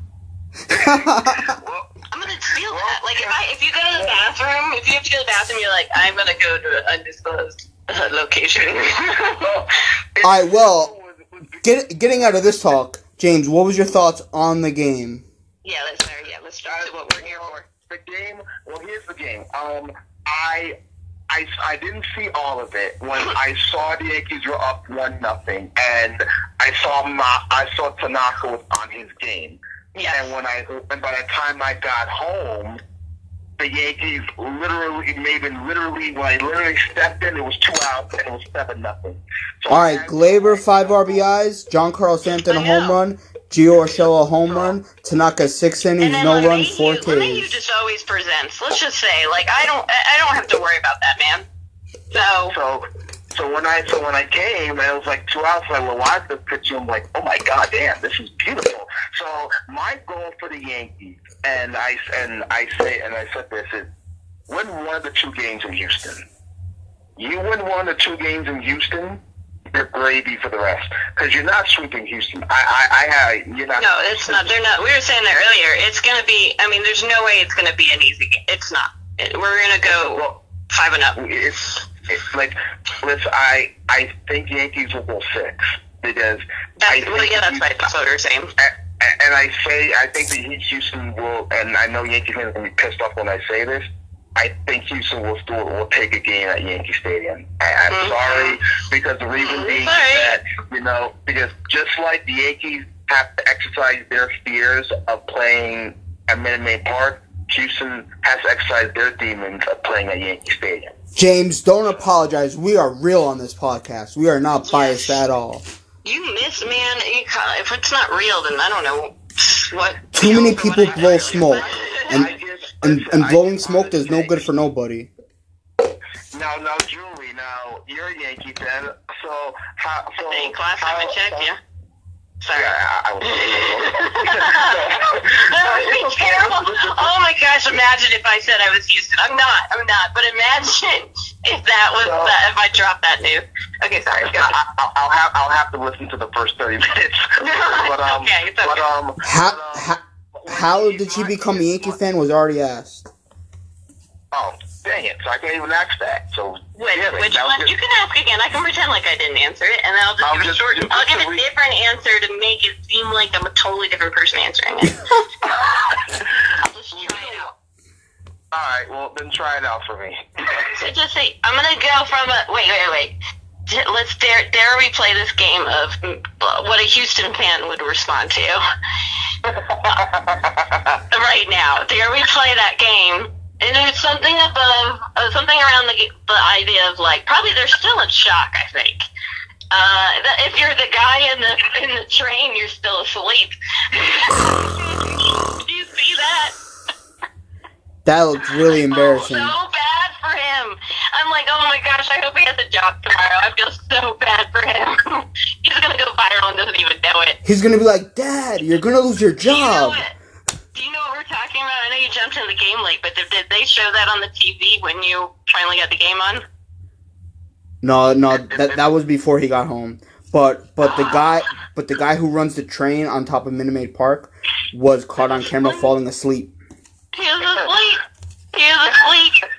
Well, I'm gonna steal that. Like, if I, if you go to the bathroom, if you have to go to the bathroom, you're like, I'm gonna go to an undisclosed. uh, location. All right, well, get, getting out of this talk, James, what was your thoughts on the game? yeah, let's start. Yeah, let's start with what we're here for. The game. Well, here's the game. Um, I, I, I didn't see all of it when I saw the Yankees were up one nothing, and I saw Ma, I saw Tanaka was on his game. Yeah. And when I, and by the time I got home, the Yankees literally, maybe literally, when I literally stepped in, it was two outs and it was seven nothing. So All right, Gleyber five RBIs, Giancarlo Stanton a home run, Gio Urshela a home run, Tanaka six innings, And then no runs, LeMahieu, four LeMahieu Ks. just always presents. Let's just say, like, I don't, I I don't have to worry about that man. So, So, so when I so when I came and it was like two outs, like, well, why is the pitch? I'm like, oh my god, damn, this is beautiful. So my goal for the Yankees, and I and I say and I said this is win one of the two games in Houston. You win one of the two games in Houston, you're gravy for the rest because you're not sweeping Houston. I I, I you're not. no, it's not. They're not. We were saying that earlier. It's gonna be. I mean, there's no way it's gonna be an easy game. It's not. It, we're gonna go five and up. It's, it's like, listen, I I think Yankees will go six because I That's, well, yeah, that's that's what we we're saying. and, and I say I think that Houston will, and I know Yankee fans are gonna be pissed off when I say this. I think Houston will still will take a game at Yankee Stadium. I, I'm Mhm. sorry because the reason being is Sorry. that you know because just like the Yankees have to exercise their fears of playing at Minute Maid Park, Houston has to exercise their demons of playing at Yankee Stadium. James, don't apologize. We are real on this podcast. We are not biased at all. You miss, man. You ca- if it's not real, then I don't know what. Too many people I- blow smoke. And- I just- And, and blowing smoke wanna is no good for nobody. Now, now, Julie, now you're a Yankee fan, so how? So Hey, class time how, and check, yeah. Sorry. Yeah, I, I was. that would be terrible. Oh my gosh! Imagine if I said I was Houston. I'm not. I'm not. But imagine if that was So- that. If I dropped that news. Okay, sorry. Go ahead. I, I'll, I'll have I'll have to listen to the first thirty minutes. but um, Okay, it's okay. but um, How, but, um, how, how did you become a Yankee fan was already asked. Oh, dang it! So I can't even ask that. So Which, damn it, which that one? just- You can ask again. I can pretend like I didn't answer it, and then I'll just I'll give a just- short. just I'll give a re- different answer to make it seem like I'm a totally different person answering it. I'll just try it out. All right, well then try it out for me. So just say I'm gonna go from a wait, wait, wait. Let's dare dare we play this game of mm, what a Houston fan would respond to right now. Dare we play that game? And there's something above, uh, something around the the idea of like probably they're still in shock. I think. Uh, if you're the guy in the in the train, you're still asleep. Do you see that? That looked really embarrassing. So bad for him. I'm like, oh my gosh, I hope he has a job tomorrow. I feel so bad for him. He's gonna go viral and doesn't even know it. He's gonna be like, Dad, you're gonna lose your Do you know job. what? Do you know what we're talking about? I know you jumped in the game late, but did, did they show that on the TV when you finally got the game on? No, no, that that was before he got home. But but the ah. guy but the guy who runs the train on top of Minute Maid Park was caught on camera falling asleep. He was asleep. He was asleep.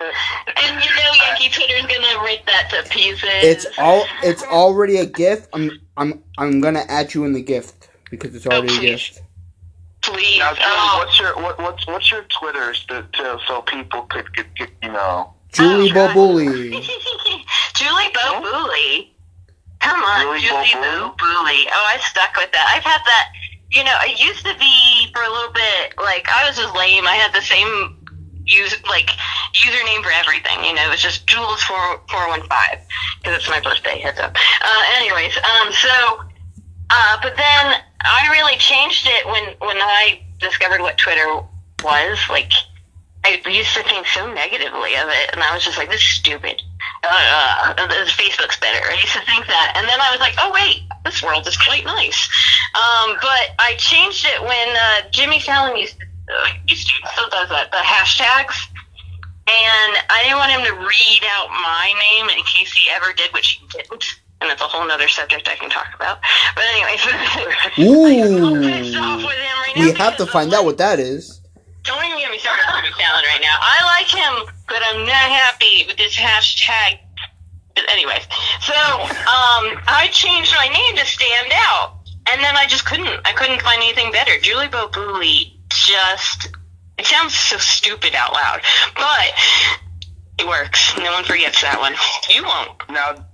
And you know Yankee Twitter's gonna rip that to pieces. It's all it's already a gift. I'm I'm I'm gonna add you in the gift because it's already a gift. Please. Now, Julie, Oh. what's your what, what's what's your Twitters to, to so people could get, get you know? Julie Oh, God. Bobuli. Julie Bobuli. Come on, Julie Julie Bobuli? Bobuli. Oh, I stuck with that. I've had that. You know, it used to be for a little bit like I was just lame. I had the same use like username for everything. You know, it was just Jules four four one five because it's my birthday. Heads up. Uh, anyways, um, so uh, but then I really changed it when when I discovered what Twitter was. Like, I used to think so negatively of it, and I was just like, "This is stupid." Uh, uh, Facebook's better. I used to think that, and then I was like, "Oh wait, this world is quite nice." Um, but I changed it when uh, Jimmy Fallon used to, uh, used to still does that the hashtags. And I didn't want him to read out my name in case he ever did, which he didn't. And that's a whole other subject I can talk about. But anyways, I'm pissed off Ooh. with him right now. We have to find out what that is. Don't even get me started on Jimmy Fallon right now. I like him, but I'm not happy with this hashtag But Anyways, so um, I changed my name to stand out, and then I just couldn't. I couldn't find anything better. Julie Bobuli just. It sounds so stupid out loud, but it works. No one forgets that one. You won't. Now,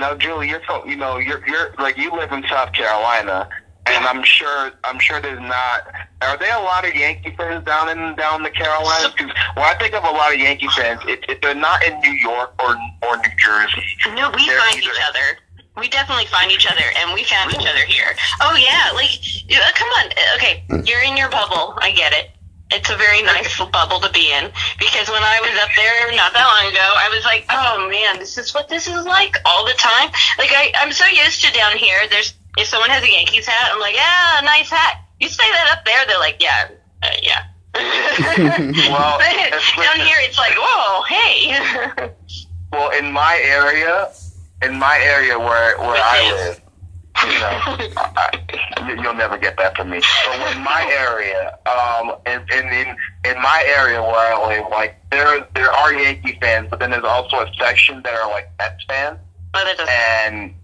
now, Julie, you're from, you know, you're you're like you live in South Carolina, and I'm sure I'm sure there's not. Are there a lot of Yankee fans down in down the Carolinas? Because when I think of a lot of Yankee fans, it, it, they're not in New York or or New Jersey. No, we find either- each other. We definitely find each other, and we found each other here. Oh yeah, like yeah, come on. Uh, Okay, you're in your bubble. I get it. It's a very nice bubble to be in because when I was up there not that long ago, I was like, oh man, this is what this is like all the time. Like I, I'm so used to down here. There's if someone has a Yankees hat, I'm like, yeah, nice hat. You say that up there, they're like, yeah, uh, yeah. Well, down here, it's like, whoa, hey. Well, in my area, in my area where where I is? live, you know, I, you- you'll never get that from me. But in my area, um, in in in, my area where I live, like there there are Yankee fans, but then there's also a section that are like Mets fans, doesn't- and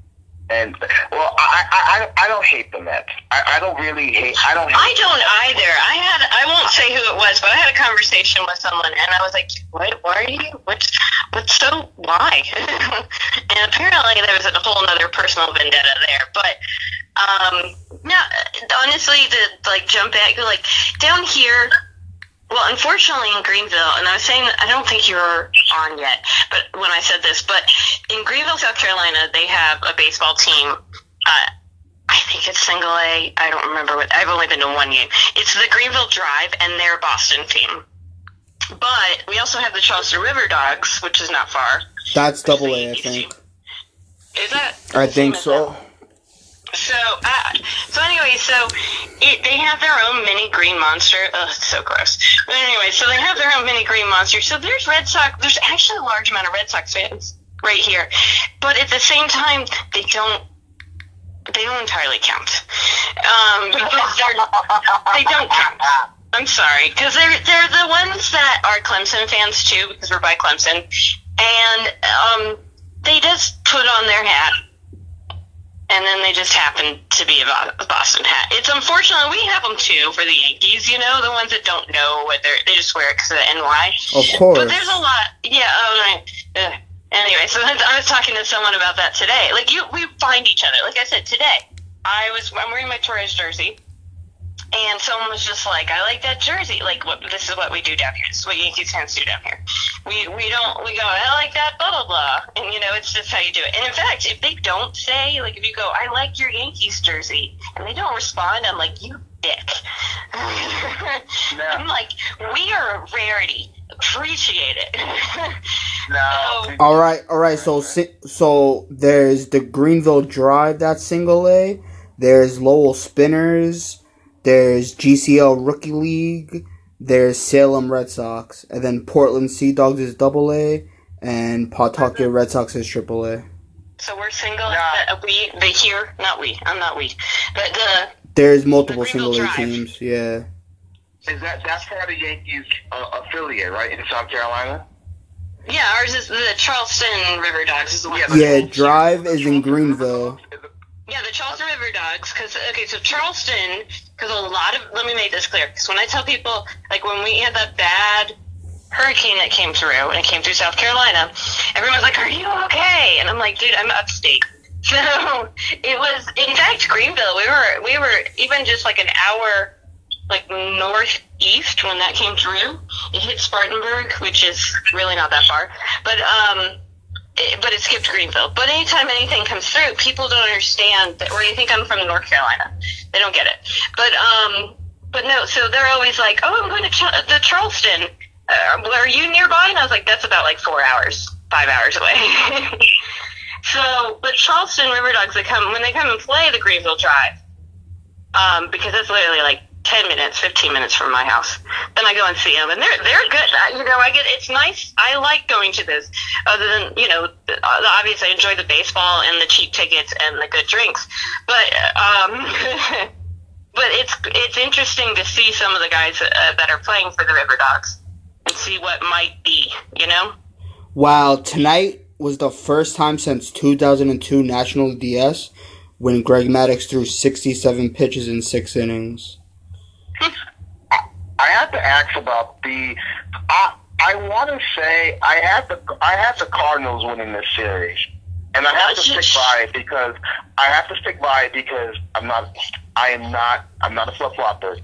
and well, I I I, don't hate the Mets. I, I don't really hate. I don't. Hate I don't either. I had I won't say who it was, but I had a conversation with someone, and I was like, "What? Why are you? What's what's so why?" and apparently there was a whole other personal vendetta there. But um, no, honestly, to like jump back, like down here. Well, unfortunately, in Greenville, and I was saying, I don't think you were on yet, but when I said this, but in Greenville, South Carolina, they have a baseball team. Uh, I think it's single A. I don't remember what. I've only been to one game. It's the Greenville Drive, and they're Boston team. But we also have the Charleston River Dogs, which is not far. That's double A, I think. Is that? I think so. as so. uh, so anyway, so it, they have their own mini green monster. Ugh, it's so gross. But anyway, so they have their own mini green monster. So there's Red Sox. There's actually a large amount of Red Sox fans right here, but at the same time, they don't. They don't entirely count um, because they're, they don't count. I'm sorry, because they're they're the ones that are Clemson fans too, because we're by Clemson, and um, they just put on their hat and then they just happen to be a Boston hat. It's unfortunate we have them too for the Yankees. You know, the ones that don't know what they're they just wear it because of the NY. Of course. But there's a lot. Yeah. Oh, right. Anyway, so I was talking to someone about that today. Like you, we find each other. Like I said today, I was I'm wearing my Torres jersey, and someone was just like, "I like that jersey. Like, what? This is what we do down here. This is what Yankees fans do down here. We we don't we go. I like that. Blah blah blah. And you know, it's just how you do it. And in fact, if they don't say like, if you go, "I like your Yankees jersey," and they don't respond, I'm like, "You dick." Mm. I'm like, we are a rarity. Appreciate it. No. All right, all right. So, so there's the Greenville Drive that's single A. There's Lowell Spinners. There's GCL Rookie League. There's Salem Red Sox, and then Portland Sea Dogs is double A, and Pawtucket Red Sox is triple A. So we're single. Nah. Uh, we, they here, not we. I'm not we. But the There's multiple The single A teams. Yeah. Is that that's part of the Yankees uh, affiliate, right, in South Carolina? yeah, ours is the Charleston River Dogs is the one. Yeah, Yeah, Drive is in Greenville. Yeah, the Charleston River Dogs. Because okay, so Charleston. Because a lot of let me make this clear. Because when I tell people, like when we had that bad hurricane that came through and it came through South Carolina, everyone's like, "Are you okay?" And I'm like, "Dude, I'm upstate." So it was, in fact, Greenville. We were we were even just like an hour like northeast when that came through. It hit Spartanburg, which is really not that far, but um, but it skipped Greenville. But anytime anything comes through, people don't understand that, or you think I'm from North Carolina. They don't get it. But um, but no. So they're always like, "Oh, I'm going to Ch- the Charleston. Uh, are you nearby?" And I was like, "That's about like four hours, five hours away." so, but Charleston River Dogs, they come when they come and play the Greenville Drive, um, because it's literally like. 10 minutes, 15 minutes from my house. Then I go and see them, and they're they're good. I, you know, I get it's nice. I like going to this. Other than you know, uh, obviously I enjoy the baseball and the cheap tickets and the good drinks, but um, but it's it's interesting to see some of the guys uh, that are playing for the River Dogs and see what might be. You know, Wow, tonight was the first time since 2002 National DS when Greg Maddux threw 67 pitches in six innings. I have to ask about the. I I want to say I have the I have the Cardinals winning this series, and I have to stick by it because I have to stick by it because I'm not I am not I'm not a flip flopper.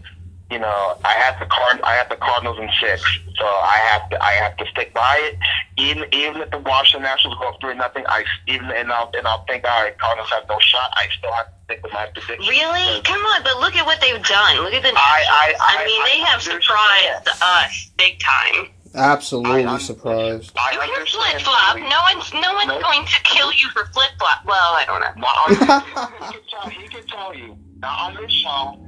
You know, I have the card I have the Cardinals in six, so I have to I have to stick by it. Even even if the Washington Nationals go three nothing, I even and I'll and I'll think all right, Cardinals have no shot. I still have to stick with my prediction. Really? Come on, but look at what they've done. Look at the. I- I- I mean, I they have surprised us big time. Absolutely I- surprised. I You can flip flop. No one's no one's No. going to kill you for flip flop. Well, I don't know. Not on, he, can tell, he can tell you, not on this show,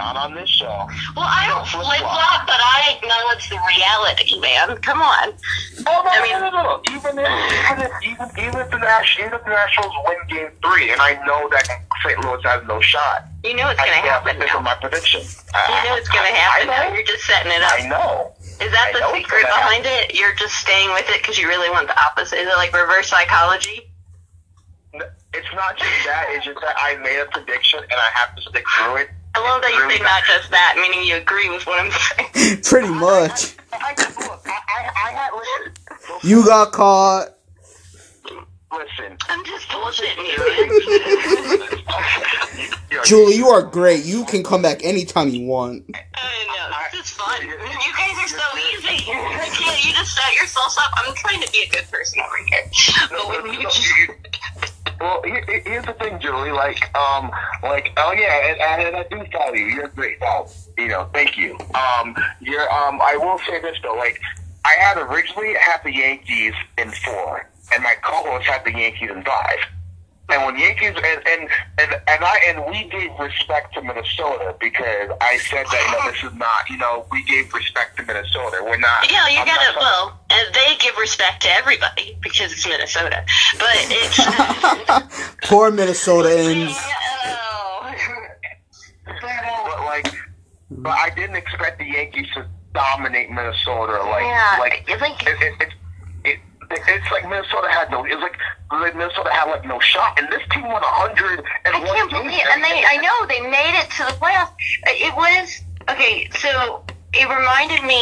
not on this show. Well, I don't Flip flop. but I acknowledge the reality, man. Come on. Oh no, I mean- no, no, no. Even if even if even, even if the Nash, even if the Nationals win Game Three, and I know that St. Louis has no shot, You know it's going to still have to happen with now. my prediction. You know it's going to happen now. You're just setting it up. I know. Is that I the secret behind it? You're just staying with it because you really want the opposite. Is it like reverse psychology? It's not just that. It's just that I made a prediction and I have to stick through it. I love that you say not just that, meaning you agree with what I'm saying. Pretty much. I, I, I, I, I had listen. You got caught. Listen. I'm just bullshitting you. Julie, you are great. You can come back anytime you want. I know, this is fun. You guys are so easy. I can't, you just set yourselves up. I'm trying to be a good person over here. But when you just, you- Well, here, here- here's the thing, Julie. Like, um, like, oh yeah, and, and I do follow you. You're great. Wow, you know, thank you. Um, you're. Um, I will say this though. Like, I had originally had the Yankees in four, and my co-host had the Yankees in five. And when Yankees and and and, and I and we gave respect to Minnesota because I said that you know this is not you know we gave respect to Minnesota. We're not. yeah, you I'm gotta, not- well, and they give respect to everybody because it's Minnesota. But it's. Poor Minnesotans. Oh. Uh, but like, but I didn't expect the Yankees to dominate Minnesota. Like, Yeah, like, it's like- it, it, it, it, it's like Minnesota had no. It's like, like Minnesota had like no shot, and this team won a hundred I can't believe, and they, I know they made it to the playoffs. It was okay. So it reminded me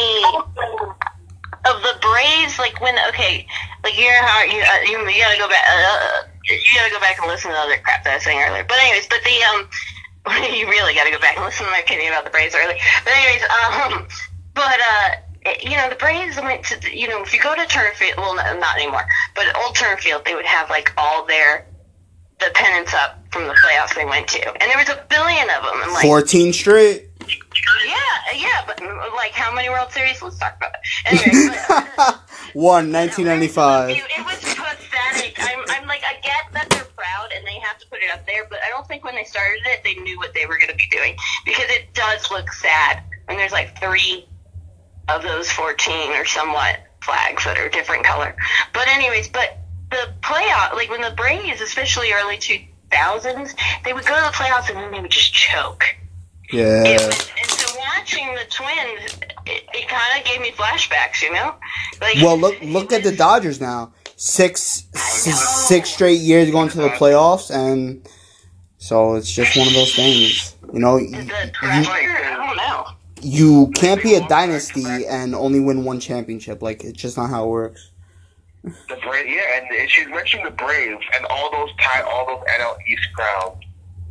of the Braves, like when okay, like you know how you uh, you, you gotta go back, uh, you gotta go back and listen to the other crap that I was saying earlier. But anyways, but the um, you really gotta go back and listen to my opinion about the Braves earlier. But anyways, um, but uh. It- You know, the Braves went to, the- you know, if you go to Turner Field, well, no, not anymore, but Old Turner Field, they would have like all their, the pennants up from the playoffs they went to. And there was a billion of them. And like, 14 straight. yeah, yeah, but like how many World Series? Let's talk about it. Anyway, but, uh, One, 1995. It was pathetic. I'm, I'm like, I get that they're proud and they have to put it up there, but I don't think when they started it, they knew what they were going to be doing because it does look sad when there's like three of those 14 or somewhat flags that are different color. But anyways, but the playoff, like when the Braves, especially early 2000s, they would go to the playoffs and then they would just choke. Yeah. was, and so watching the Twins, it, it kind of gave me flashbacks, you know. Like, Well, look look at the Dodgers now. Six six straight years going to the playoffs, and so it's just one of those things. You know, you, the pressure? I don't know. you can't be a dynasty and only win one championship. Like it's just not how it works. The Braves, yeah, and she's mentioned the Braves and all those tie, all those NL East crowns,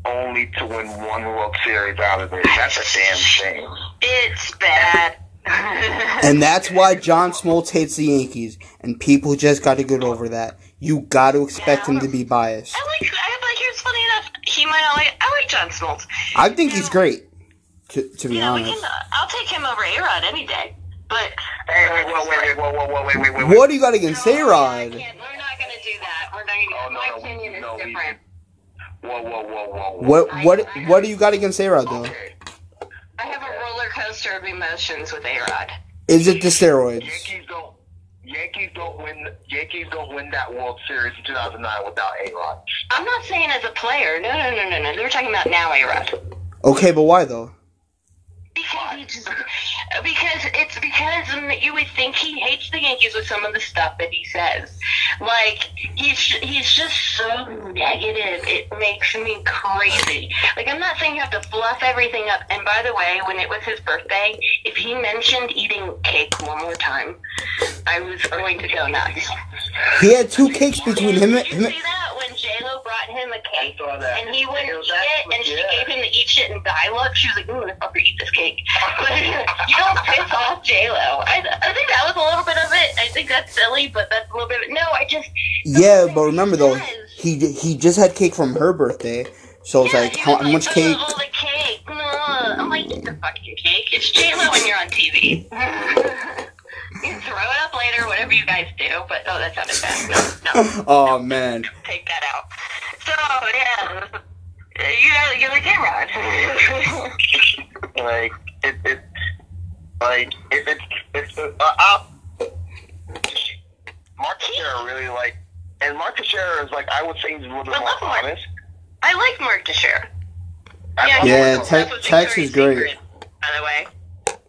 only to win one World Series out of it. That's a damn shame. It's bad. And that's why John Smoltz hates the Yankees, and people just got to get over that. You got to expect him to be biased. I like. I like. Here's funny enough. He might not like. I like John Smoltz. I think he's great. To, to be You know, we honest, can. Uh, I'll take him over A Rod any day. But Hey, wait, wait, wait, wait, whoa, whoa, whoa, wait, wait, wait, wait. what do you got against A I Rod? We're not gonna do that. We're not gonna. Oh, no, my no, we- opinion is no, we- different. Whoa, whoa, whoa, whoa, whoa. What what what do you got against A Rod though? Okay. I have a roller coaster of emotions with A Rod. Is it the steroids? Yankees don't. Yankees don't win. Yankees don't win that World Series in 2009 without A Rod. I'm not saying as a player. No, no, no, no, no. We're talking about now, A Rod. Okay, but why though? Because because it's because you would think he hates the Yankees with some of the stuff that he says, Like he's he's just so negative. It makes me crazy. Like I'm not saying you have to fluff everything up. And by the way, when it was his birthday, if he mentioned eating cake one more time, I was going to go nuts. He had two cakes between him and Did you him. see that when J Lo brought him a cake I saw that. and he wouldn't eat it, and she legit. gave him the eat shit and die look? She was like, "Ooh, the fucker, eat this cake." But you don't piss off J Lo. I, I think that was a little bit of it. I think that's silly, but that's a little bit. Of it. No, I just Yeah, but remember though, he he just had cake from her birthday, so it's yeah, like how, how much like, cake? Oh, the cake. No, I'm like, eat the fucking cake. It's J Lo when you're on TV. you throw it up later, whatever you guys do. But oh, that sounded bad. No, no. Oh man, take that out. So yeah, you gotta give the camera. like it, it like it, it, it's uh, uh, Mark Teixeira really like, and Mark Teixeira is like I would say he's a little bit I more love Mark. honest. I like Mark Teixeira. I love Yeah, Mark. Te- Tex is great. Secret, by the way,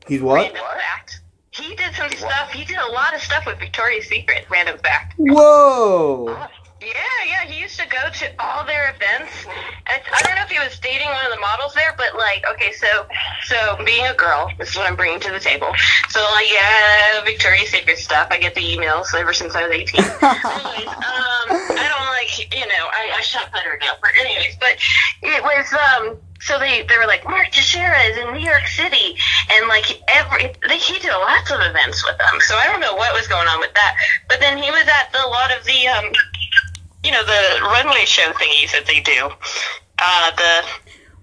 he's what? random fact. He did some stuff. He did a lot of stuff with Victoria's Secret. Random fact. Whoa! Yeah, yeah. He used to go to all their events. And I don't know if he was dating one of the models there, but like, okay, so so being a girl, this is what I'm bringing to the table. So like, yeah, Victoria's Secret stuff. I get the emails ever since I was 18. anyways, um, I don't like, you know, I, I shop better now. But anyways, but it was um. So they, they were like, Mark Teixeira is in New York City, and like every they, he did lots of events with them. So I don't know what was going on with that. But then he was at the, a lot of the um, you know, the runway show thingies that they do. Uh, the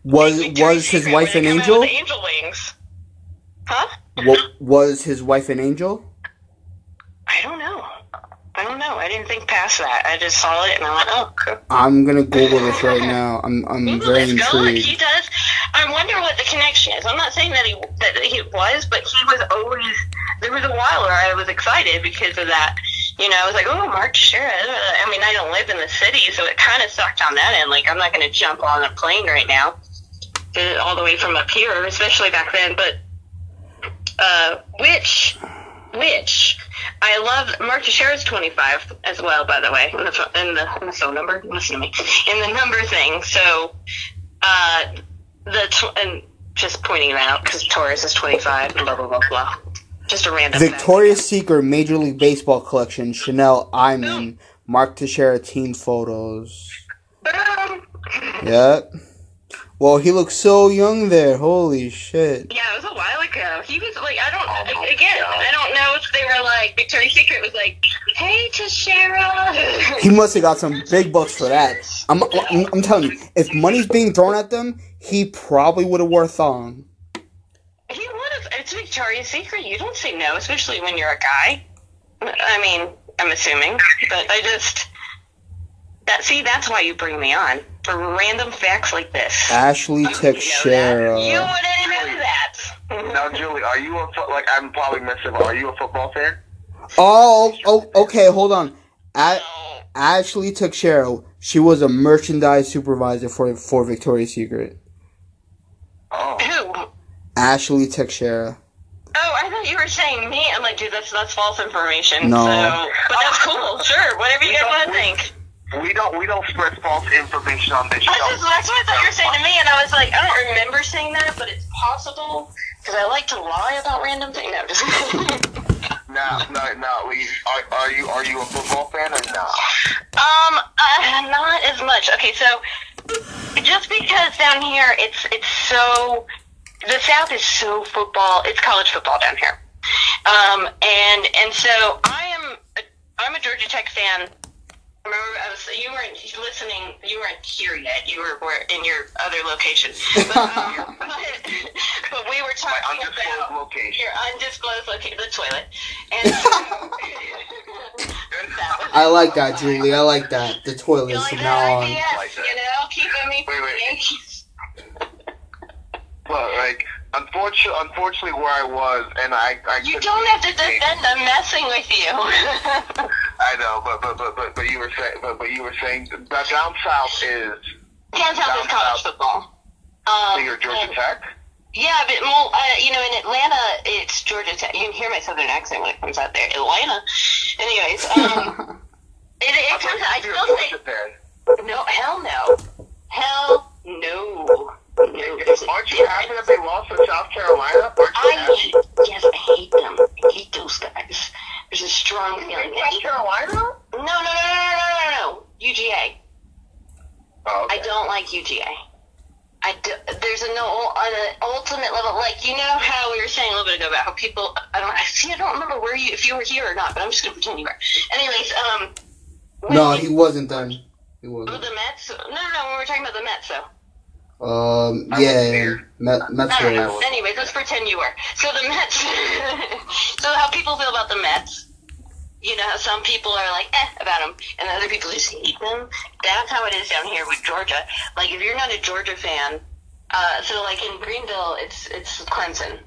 Was was his wife an they come out angel? the angel wings. Huh? Wa- was his wife an angel? I don't know. I don't know. I didn't think past that. I just saw it and I went, oh, cool. I'm gonna Google this right now. I'm I'm Google very this. Go. He intrigued. does. I wonder what the connection is. I'm not saying that he that he was, but he was always. There was a while where I was excited because of that. You know, I was like, oh, Mark Teixeira. I mean, I don't live in the city, so it kind of sucked on that end. Like, I'm not going to jump on a plane right now, uh, all the way from up here, especially back then. But uh, which, which, I love Mark Teixeira's 25 as well, by the way, in the, in the, in the phone number. Listen to me. In the number thing. So, uh, the, tw- and just pointing that out because Torres is 25 and blah, blah, blah, blah. Just a random. Victoria's Secret Major League Baseball collection. Chanel Iman. Mark Teixeira team photos. Boom. Yep. Well, he looks so young there. Holy shit. Yeah, it was a while ago. He was like, I don't, Oh again, God. I don't know if they were like, Victoria's Secret was like, hey, Teixeira. He must have got some big bucks for that. I'm, I'm, I'm telling you, if money's being thrown at them, he probably would have wore a thong. He. It's Victoria's Secret. You don't say no, especially when you're a guy. I mean, I'm assuming, but I just that. See, that's why you bring me on for random facts like this. Ashley You know that. You wouldn't know that. Now, Julie, are you a fo- like I'm probably missing? Are you a football fan? Oh, oh, okay, hold on. A- Oh, Ashley Teixeira, she was a merchandise supervisor for for Victoria's Secret. Oh, who? Ashley Teixeira. Oh, I thought you were saying me. I'm like, dude, that's that's false information. No. So, but that's cool. Sure, whatever you We guys want to think. we don't we don't spread false information on this show. That's, that's what I thought you were saying to me, and I was like, I don't remember saying that, but it's possible because I like to lie about random things. No, just. No, no, no. Are, are you are you a football fan or not? Um, uh, not as much. Okay, so just because down here it's it's so the South is so football. It's college football down here. Um, and and so I am a, I'm a Georgia Tech fan. Remember, I was you weren't listening. You weren't here yet. You were, were in your other location. But, um, but, but we were My talking undisclosed about location. your undisclosed location, the toilet. And so, I like that, Julie. I like that. The toilet you like from now on. idea? Like. You know, keeping me Wait, from wait. But like, unfortunately, unfortunately, where I was, and I, I you don't have to defend. I'm messing with you. I know, but but but but but you were saying, but but you were saying that down south is down south down is college south. football. Um, so you're Georgia and, Tech. Yeah, but well, uh, you know, in Atlanta, it's Georgia Tech. You can hear my southern accent when it comes out there. Atlanta. Anyways, um, it, it comes. I still say no. Hell no. Hell no you happy that they lost to South Carolina? Or I yes, I hate them. I hate those guys. There's a strong feeling. hate South Carolina? No, no, no, no, no, no, no, no. UGA. Oh, I don't like UGA. I do, there's a no on an ultimate level, like you know how we were saying a little bit ago about how people. I don't. I see. I don't remember where you if you were here or not, but I'm just gonna pretend you were. Anyways, um. No, we- he wasn't then. He Oh, wasn't. the Mets? No, no, no. We were talking about the Mets, though. Um, I yeah, wasn't yeah. here. Met, Mets I don't. Anyways, let's pretend you were. So the Mets. so how people feel about the Mets? You know, some people are like eh about them, and other people just hate them. That's how it is down here with Georgia. Like if you're not a Georgia fan, uh, so like in Greenville, it's it's Clemson,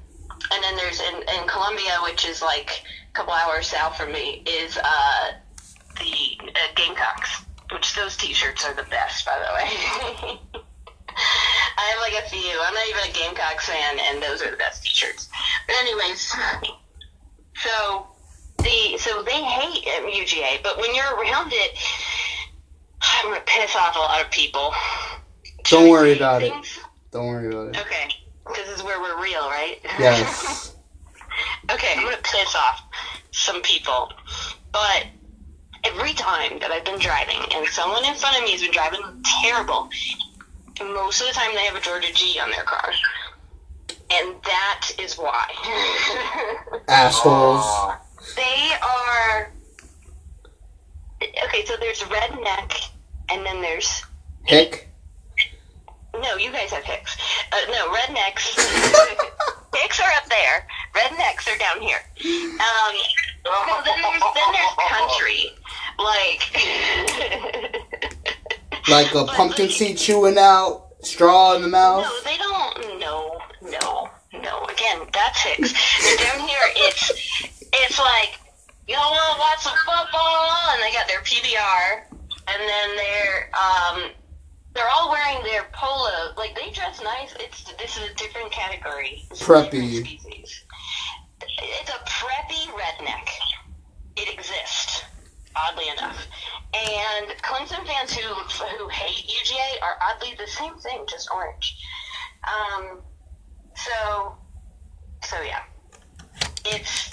and then there's in, in Columbia, which is like a couple hours south from me, is uh, the uh, Gamecocks. Which those T-shirts are the best, by the way. I have like a few. I'm not even a Gamecocks fan, and those are the best T-shirts. But anyways, so the so they hate UGA, but when you're around it, I'm gonna piss off a lot of people. Don't worry about it. Don't worry about it. Okay, this is where we're real, right? Yes. okay, I'm gonna piss off some people, but every time that I've been driving and someone in front of me has been driving terrible, most of the time they have a Georgia G on their car, and that is why. Assholes. They are okay. So there's redneck, and then there's Hick. no. You guys have hicks. Uh, no rednecks. hicks are up there. Rednecks are down here. Um, no, then there's then there's country. Like Like a pumpkin seed chewing out, straw in the mouth. No, they don't. No, no, no. Again, that's Hicks. And down here, it's it's like y'all want to watch some football, and they got their PBR, and then they're um they're all wearing their polo. Like they dress nice. It's this is a different category. It's Preppy. different. It's a preppy redneck. It exists, oddly enough. And Clemson fans who who hate UGA are oddly the same thing, just orange. Um, so, so yeah, it's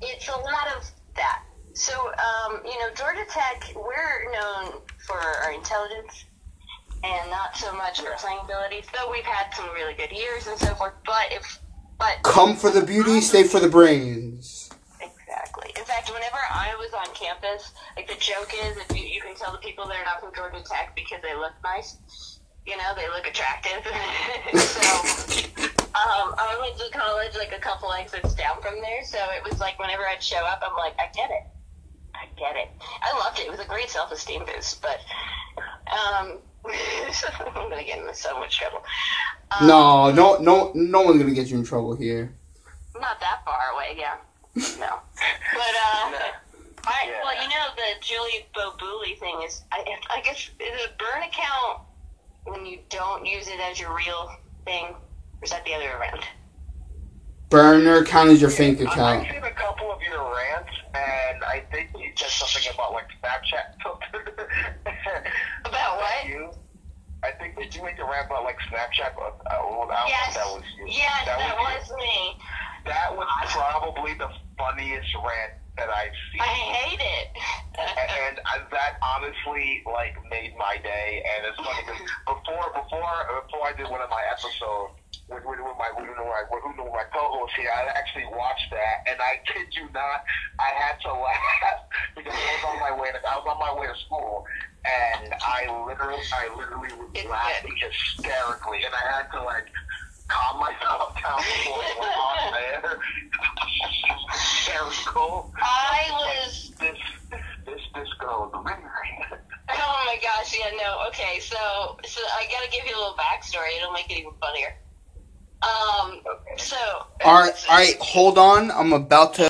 it's a lot of that. So, um, you know, Georgia Tech, we're known for our intelligence and not so much our playing abilities. Though we've had some really good years and so forth. But if but Come for the beauty, stay for the brains. In fact, whenever I was on campus, like the joke is, if you, you can tell the people they're not from Georgia Tech because they look nice. You know, they look attractive. so, um, I went to college like a couple exits down from there, so it was like whenever I'd show up, I'm like, I get it. I get it. I loved it. It was a great self-esteem boost, but um, I'm gonna get into so much trouble. Um, No, no, no, no one's gonna get you in trouble here. Not that far away, yeah. No. But, uh, I, Yeah. well, you know, the Julie Bobuli thing is, I, I guess, is a burn account when you don't use it as your real thing? Or is that the other way around? Burner count as your fake account. I've seen a couple of your rants, and I think you said something about like Snapchat filter. About what? You? I think did you make a rant about like Snapchat? Uh, well, I Yes. that was you. Yes, that, you. was me. That was probably the funniest rant that I've seen. I hate it. and I, that honestly like made my day. And it's funny because before before before I did one of my episodes with, with, with my with, with my with, with my co-host here, I actually watched that, and I kid you not, I had to laugh because I was on my way to I was on my way to school. And I literally, I literally was It's laughing hysterically, and I had to like calm myself down before it went on there. hysterical. I was This, this, this girl is amazing. Oh my gosh, yeah, no, okay, so so I gotta give you a little backstory, it'll make it even funnier. Um Okay. so All right, all right, hold on. I'm about to